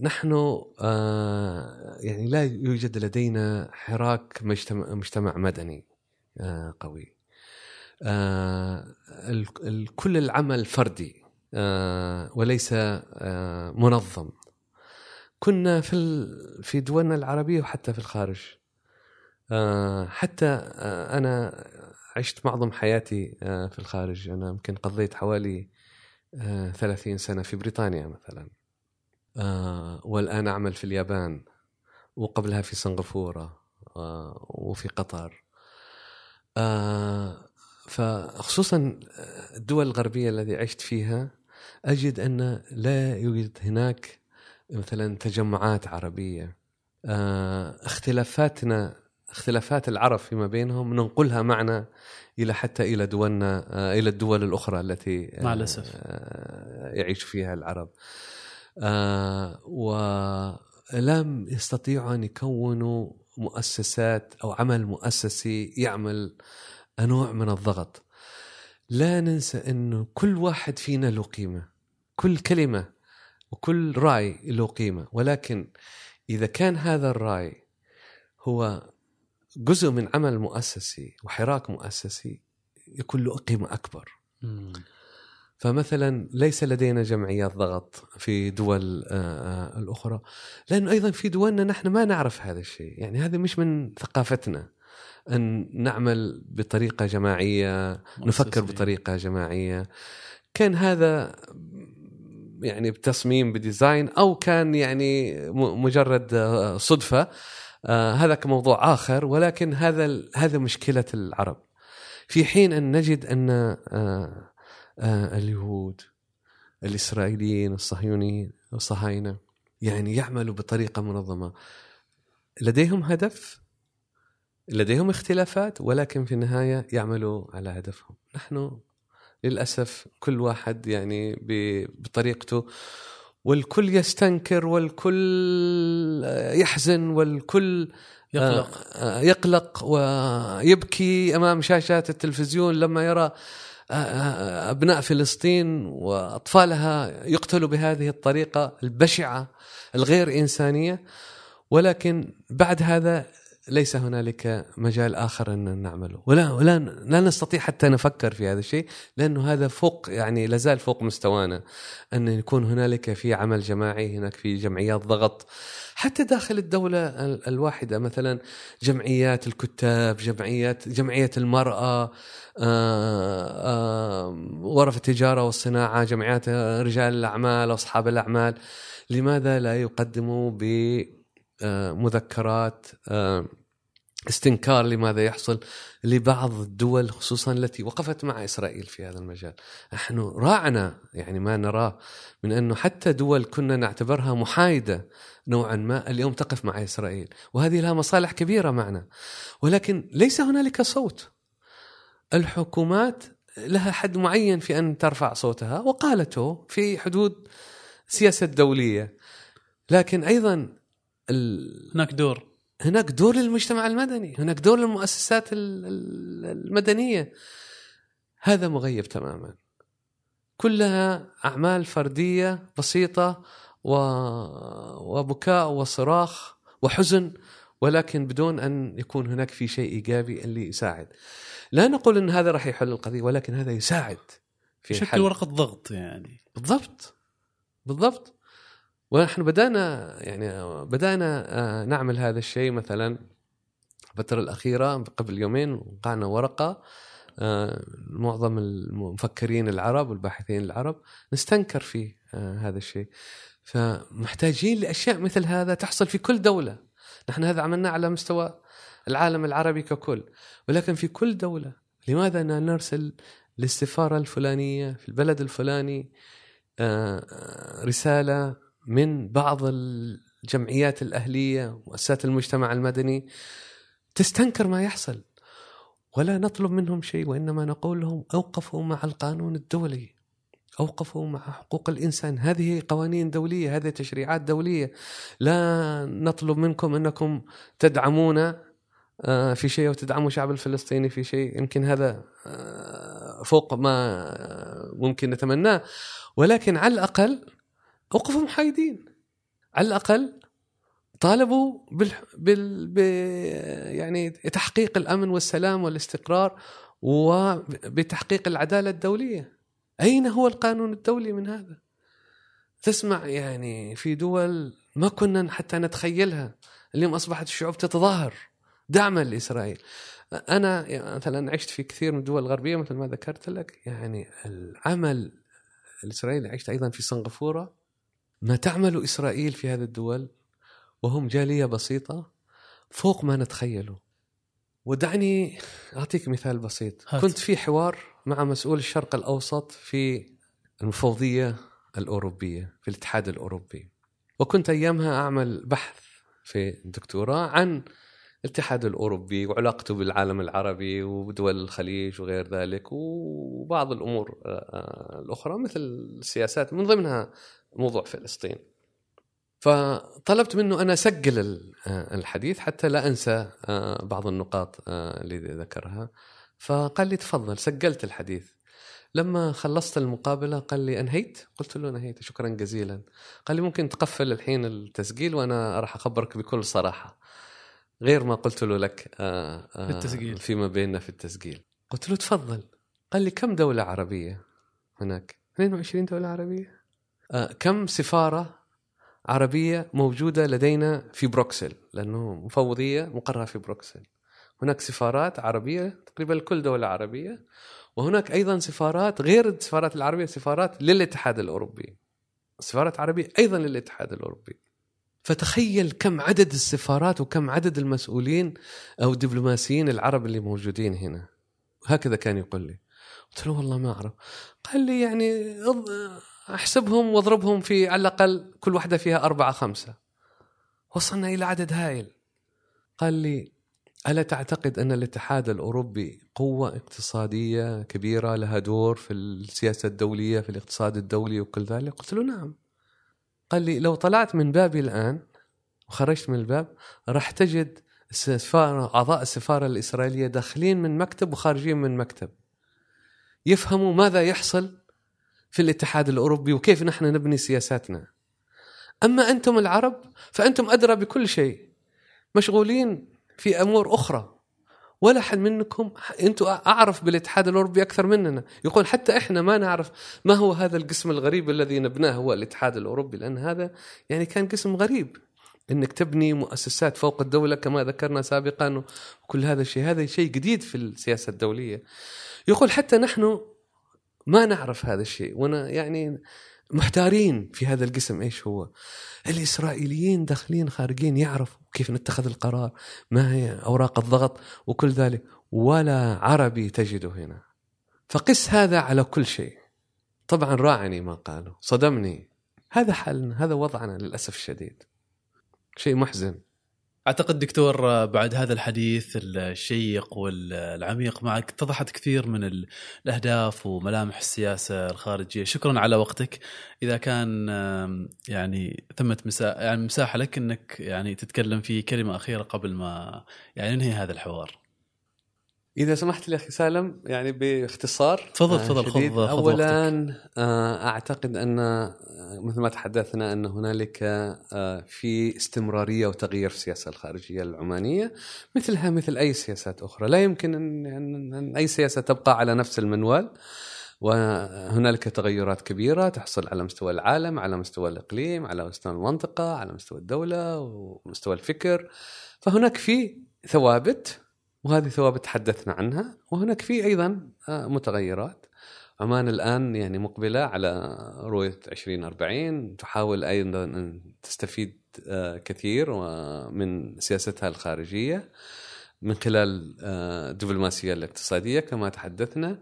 نحن آه، يعني لا يوجد لدينا حراك مجتمع, مجتمع مدني قوي. كل العمل فردي وليس منظم. كنا في في دولنا العربية وحتى في الخارج. حتى أنا عشت معظم حياتي في الخارج. أنا يمكن قضيت حوالي 30 سنة في بريطانيا مثلا. آه والآن أعمل في اليابان وقبلها في سنغافورة آه وفي قطر. آه فخصوصا الدول الغربية التي عشت فيها أجد أن لا يوجد هناك مثلا تجمعات عربية. آه اختلافاتنا اختلافات العرب فيما بينهم ننقلها معنا إلى حتى إلى دولنا آه، إلى الدول الأخرى التي مع الأسف. آه، يعيش فيها العرب. آه ولم يستطيعوا أن يكونوا مؤسسات أو عمل مؤسسي يعمل نوع من الضغط. لا ننسى أنه كل واحد فينا له قيمة كل كلمة وكل رأي له قيمة. ولكن إذا كان هذا الرأي هو جزء من عمل مؤسسي وحراك مؤسسي يكون له قيمة أكبر. فمثلا ليس لدينا جمعيات ضغط في دول آه، آه، الأخرى. لأنه أيضا في دولنا نحن ما نعرف هذا الشيء. يعني هذا مش من ثقافتنا أن نعمل بطريقة جماعية نفكر بطريقة جماعية. كان هذا يعني بتصميم بديزاين أو كان يعني مجرد آه، هذا كموضوع آخر ولكن هذا هذا مشكلة العرب. في حين أن نجد أن آه اليهود الإسرائيليين الصهيونيين الصهاينة يعني يعملوا بطريقة منظمة. لديهم هدف؟ لديهم اختلافات ولكن في النهاية يعملوا على هدفهم. نحن للأسف كل واحد يعني بطريقته والكل يستنكر والكل يحزن والكل يقلق. آه، يقلق ويبكي أمام شاشات التلفزيون لما يرى أبناء فلسطين وأطفالها يقتلوا بهذه الطريقة البشعة الغير إنسانية. ولكن بعد هذا ليس هنالك مجال آخر أن نعمله. ولا ولا لا نستطيع حتى نفكر في هذا الشيء لأنه هذا فوق يعني لازال فوق مستوانا أن يكون هنالك في عمل جماعي هناك في جمعيات ضغط. حتى داخل الدولة الواحدة مثلا جمعيات الكتاب جمعيات جمعية المرأة غرف التجارة والصناعة جمعيات رجال الأعمال أصحاب الأعمال. لماذا لا يقدموا بمذكرات استنكار لماذا يحصل لبعض الدول خصوصا التي وقفت مع إسرائيل في هذا المجال. نحن راعنا يعني ما نراه من أنه حتى دول كنا نعتبرها محايدة نوعا ما اليوم تقف مع إسرائيل، وهذه لها مصالح كبيرة معنا. ولكن ليس هنالك صوت. الحكومات لها حد معين في أن ترفع صوتها وقالته في حدود السياسة الدوليه. لكن أيضا ال... هناك دور. هناك دور للمجتمع المدني هناك دور للمؤسسات المدنية. هذا مغيب تماما. كلها أعمال فردية بسيطة و... وبكاء وصراخ وحزن ولكن بدون أن يكون هناك في شيء إيجابي اللي يساعد. لا نقول إن هذا راح يحل القضية ولكن هذا يساعد في شكل ورقة ضغط يعني. بالضبط. بالضبط. ونحن بدأنا يعني بدأنا آه، نعمل هذا الشيء مثلا الفترة الأخيرة قبل يومين وقعنا ورقة آه، معظم المفكرين العرب والباحثين العرب نستنكر في آه، هذا الشيء. فمحتاجين لأشياء مثل هذا تحصل في كل دولة. نحن هذا عملناه على مستوى العالم العربي ككل. ولكن في كل دولة لماذا نرسل للسفارة الفلانية في البلد الفلاني رسالة من بعض الجمعيات الأهلية مؤسسات المجتمع المدني تستنكر ما يحصل. ولا نطلب منهم شيء وإنما نقول لهم أوقفوا مع القانون الدولي. أوقفوا مع حقوق الإنسان. هذه قوانين دولية هذه تشريعات دولية. لا نطلب منكم أنكم تدعمونا آه، في شيء وتدعموا الشعب الفلسطيني في شيء. يمكن هذا آه، فوق ما ممكن نتمناه. ولكن على الأقل اوقفوا محايدين على الأقل طالبوا بال, بال... ب... يعني تحقيق الأمن والسلام والاستقرار وبتحقيق العدالة الدولية. أين هو القانون الدولي من هذا؟ تسمع يعني في دول ما كنا حتى نتخيلها. اليوم أصبحت الشعوب تتظاهر دعما لإسرائيل. أنا مثلا عشت في كثير من الدول الغربية مثل ما ذكرت لك. يعني العمل الإسرائيلي عشت أيضا في سنغافورة. ما تعمل إسرائيل في هذه الدول وهم جالية بسيطة فوق ما نتخيله. ودعني أعطيك مثال بسيط. هات. كنت في حوار مع مسؤول الشرق الأوسط في المفوضية الأوروبية في الاتحاد الأوروبي. وكنت أيامها أعمل بحث في الدكتوراه عن الاتحاد الأوروبي وعلاقته بالعالم العربي ودول الخليج وغير ذلك وبعض الأمور آه، آه، الأخرى مثل السياسات. من ضمنها موضوع فلسطين. فطلبت منه أنا أسجل آه، الحديث حتى لا أنسى بعض النقاط اللي ذكرها. فقال لي تفضل سجلت الحديث. لما خلصت المقابلة قال لي أنهيت؟ قلت له أنهيت شكرا جزيلا. قال لي ممكن تقفل الحين التسجيل وأنا راح أخبرك بكل صراحة. غير ما قلت له لك آه آه التسجيل. فيما بيننا في التسجيل. قلت له تفضل. قال لي كم دولة عربية هناك؟ 22 دولة عربية؟ آه كم سفارة عربية موجودة لدينا في بروكسل؟ لأنه مفوضية مقرها في بروكسل. هناك سفارات عربية تقريبا كل دولة عربية. وهناك أيضا سفارات غير السفارات العربية سفارات للاتحاد الأوروبي. سفارات عربية أيضا للاتحاد الأوروبي. فتخيل كم عدد السفارات وكم عدد المسؤولين أو الدبلوماسيين العرب اللي موجودين هنا. هكذا كان يقول لي. قلت له والله ما أعرف. قال لي يعني احسبهم واضربهم في على الأقل كل واحدة فيها أربعة خمسة. وصلنا إلى عدد هائل. قال لي ألا تعتقد أن الاتحاد الأوروبي قوة اقتصادية كبيرة لها دور في السياسة الدولية في الاقتصاد الدولي وكل ذلك؟ قلت له نعم. قال لي لو طلعت من بابي الآن وخرجت من الباب راح تجد السفارة أعضاء السفارة الإسرائيلية داخلين من مكتب وخارجين من مكتب. يفهموا ماذا يحصل في الاتحاد الأوروبي وكيف نحن نبني سياساتنا. أما أنتم العرب فأنتم أدرى بكل شيء. مشغولين في أمور أخرى. ولا حد منكم أنتم أعرف بالاتحاد الأوروبي أكثر مننا. يقول حتى إحنا ما نعرف ما هو هذا القسم الغريب الذي نبناه هو الاتحاد الأوروبي لأن هذا يعني كان قسم غريب. إنك تبني مؤسسات فوق الدولة كما ذكرنا سابقا وكل هذا الشيء. هذا شيء جديد في السياسة الدولية. يقول حتى نحن ما نعرف هذا الشيء. وأنا يعني محتارين في هذا القسم إيش هو؟ الإسرائيليين داخلين خارجين يعرفوا كيف نتخذ القرار ما هي أوراق الضغط وكل ذلك. ولا عربي تجده هنا. فقس هذا على كل شيء. طبعا راعني ما قالوا صدمني. هذا حالنا هذا وضعنا للأسف الشديد. شيء محزن. أعتقد دكتور بعد هذا الحديث الشيق والعميق معك اتضحت كثير من الأهداف وملامح السياسة الخارجية، شكرا على وقتك. إذا كان يعني ثمة يعني مساحة لك إنك يعني تتكلم في كلمة أخيرة قبل ما يعني ننهي هذا الحوار. إذا سمحت لي أخي سالم يعني باختصار تفضل تفضل خذ اولا آه، أعتقد أن آه، مثل ما تحدثنا أن هنالك آه، في استمرارية وتغيير في السياسة الخارجية العمانية مثلها مثل أي سياسات أخرى. لا يمكن أن, أن أي سياسة تبقى على نفس المنوال. وهنالك تغيرات كبيرة تحصل على مستوى العالم على مستوى الإقليم على مستوى المنطقة على مستوى الدولة ومستوى الفكر. فهناك في ثوابت وهذه ثوابت تحدثنا عنها. وهناك في أيضا آه، متغيرات. عمان الآن يعني مقبلة على رؤية 2040 تحاول أيضا أن تستفيد آه، كثير من سياستها الخارجية من خلال آه، الدبلوماسيه الاقتصادية كما تحدثنا.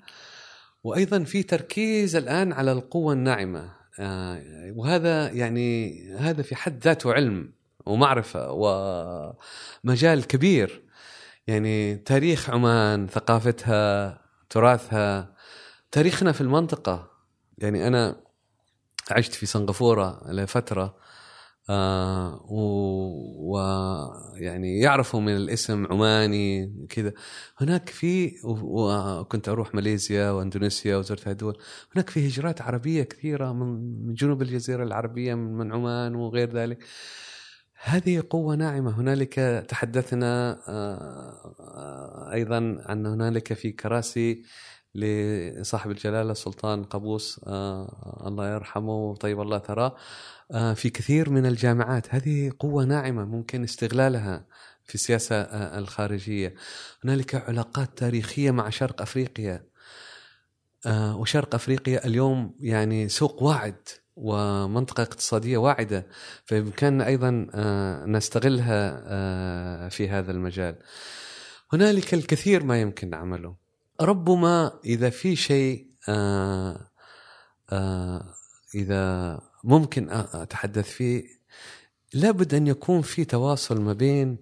وأيضا في تركيز الآن على القوة الناعمة. وهذا يعني هذا في حد ذاته علم ومعرفة ومجال كبير. يعني تاريخ عمان ثقافتها تراثها تاريخنا في المنطقة. يعني أنا عشت في سنغافورة لفترة آه ويعني يعرفوا من الاسم عماني كذا هناك في وكنت أروح ماليزيا وأندونيسيا وزرت هدول هناك في هجرات عربية كثيرة من جنوب الجزيرة العربية من عمان وغير ذلك. هذه قوة ناعمة. هنالك تحدثنا آه، أيضا أن هنالك في كراسي لصاحب الجلالة سلطان قابوس آه، الله يرحمه طيب الله ثراه آه، في كثير من الجامعات. هذه قوة ناعمة ممكن استغلالها في السياسة آه، الخارجية. هنالك علاقات تاريخية مع شرق أفريقيا آه، وشرق أفريقيا اليوم يعني سوق واعد. ومنطقة اقتصادية واعدة فبإمكاننا أيضا نستغلها في هذا المجال. هنالك الكثير ما يمكن عمله. ربما إذا في شيء إذا ممكن أتحدث فيه لابد أن يكون في تواصل ما بين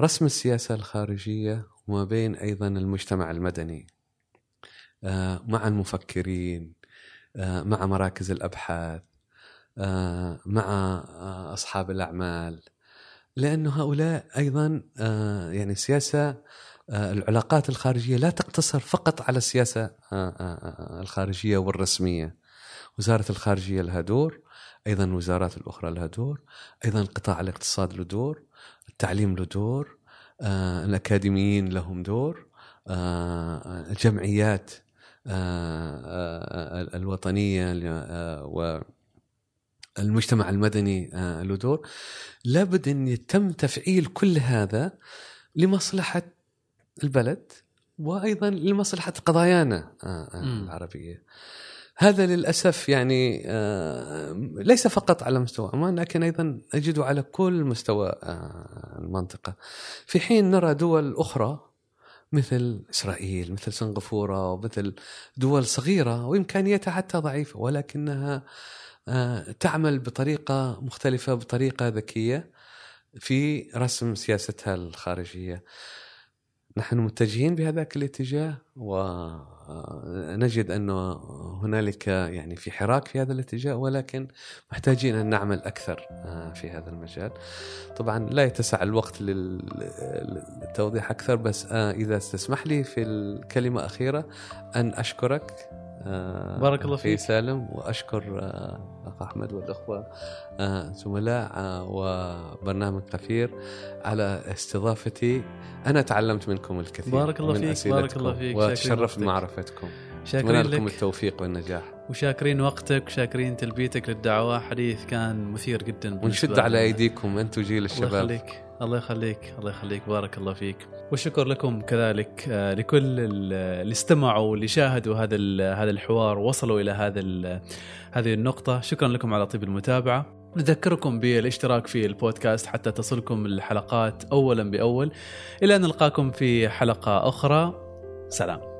رسم السياسة الخارجية وما بين أيضا المجتمع المدني آه، مع المفكرين آه، مع مراكز الأبحاث آه، مع أصحاب الأعمال لأنه هؤلاء أيضا يعني السياسة العلاقات الخارجية لا تقتصر فقط على السياسة الخارجية والرسمية. وزارة الخارجية لها دور أيضا الوزارات الأخرى لها دور أيضا قطاع الاقتصاد له دور التعليم له دور آه، الأكاديميين لهم دور آه، الجمعيات آه، الوطنية والمجتمع المدني له دور. لابد أن يتم تفعيل كل هذا لمصلحة البلد وأيضا لمصلحة قضايانا العربية. هذا للأسف يعني آه، ليس فقط على مستوى عمان لكن أيضا اجده على كل مستوى آه، المنطقة. في حين نرى دول أخرى مثل إسرائيل مثل سنغافورة ومثل دول صغيرة وامكانياتها حتى ضعيفة ولكنها آه، تعمل بطريقة مختلفة بطريقة ذكية في رسم سياستها الخارجية. نحن متجهين بهذاك الاتجاه ونجد أنه هنالك يعني في حراك في هذا الاتجاه ولكن محتاجين أن نعمل أكثر آه، في هذا المجال. طبعا لا يتسع الوقت للتوضيح أكثر بس آه، إذا تسمح لي في الكلمة اخيره أن أشكرك بارك الله فيك. سالم وأشكر الاخ أحمد والأخوة زملاء وبرنامج قفير على استضافتي. أنا تعلمت منكم الكثير بارك الله من فيك بارك الله فيك. وتشرفت بمعرفتكم. شاكرين لكم التوفيق والنجاح. وشاكرين وقتك وشاكرين تلبيتك للدعوة. حديث كان مثير جدا ونشد على أيديكم أنتم جيل الشباب. الله يخليك الله يخليك. الله يخليك. بارك الله فيك. والشكر لكم كذلك آه، لكل اللي استمعوا واللي شاهدوا هذا هذا الحوار وصلوا إلى هذا هذه النقطة. شكرا لكم على طيب المتابعة. نذكركم بالاشتراك في البودكاست حتى تصلكم الحلقات اولا بأول. إلى أن نلقاكم في حلقة أخرى. سلام.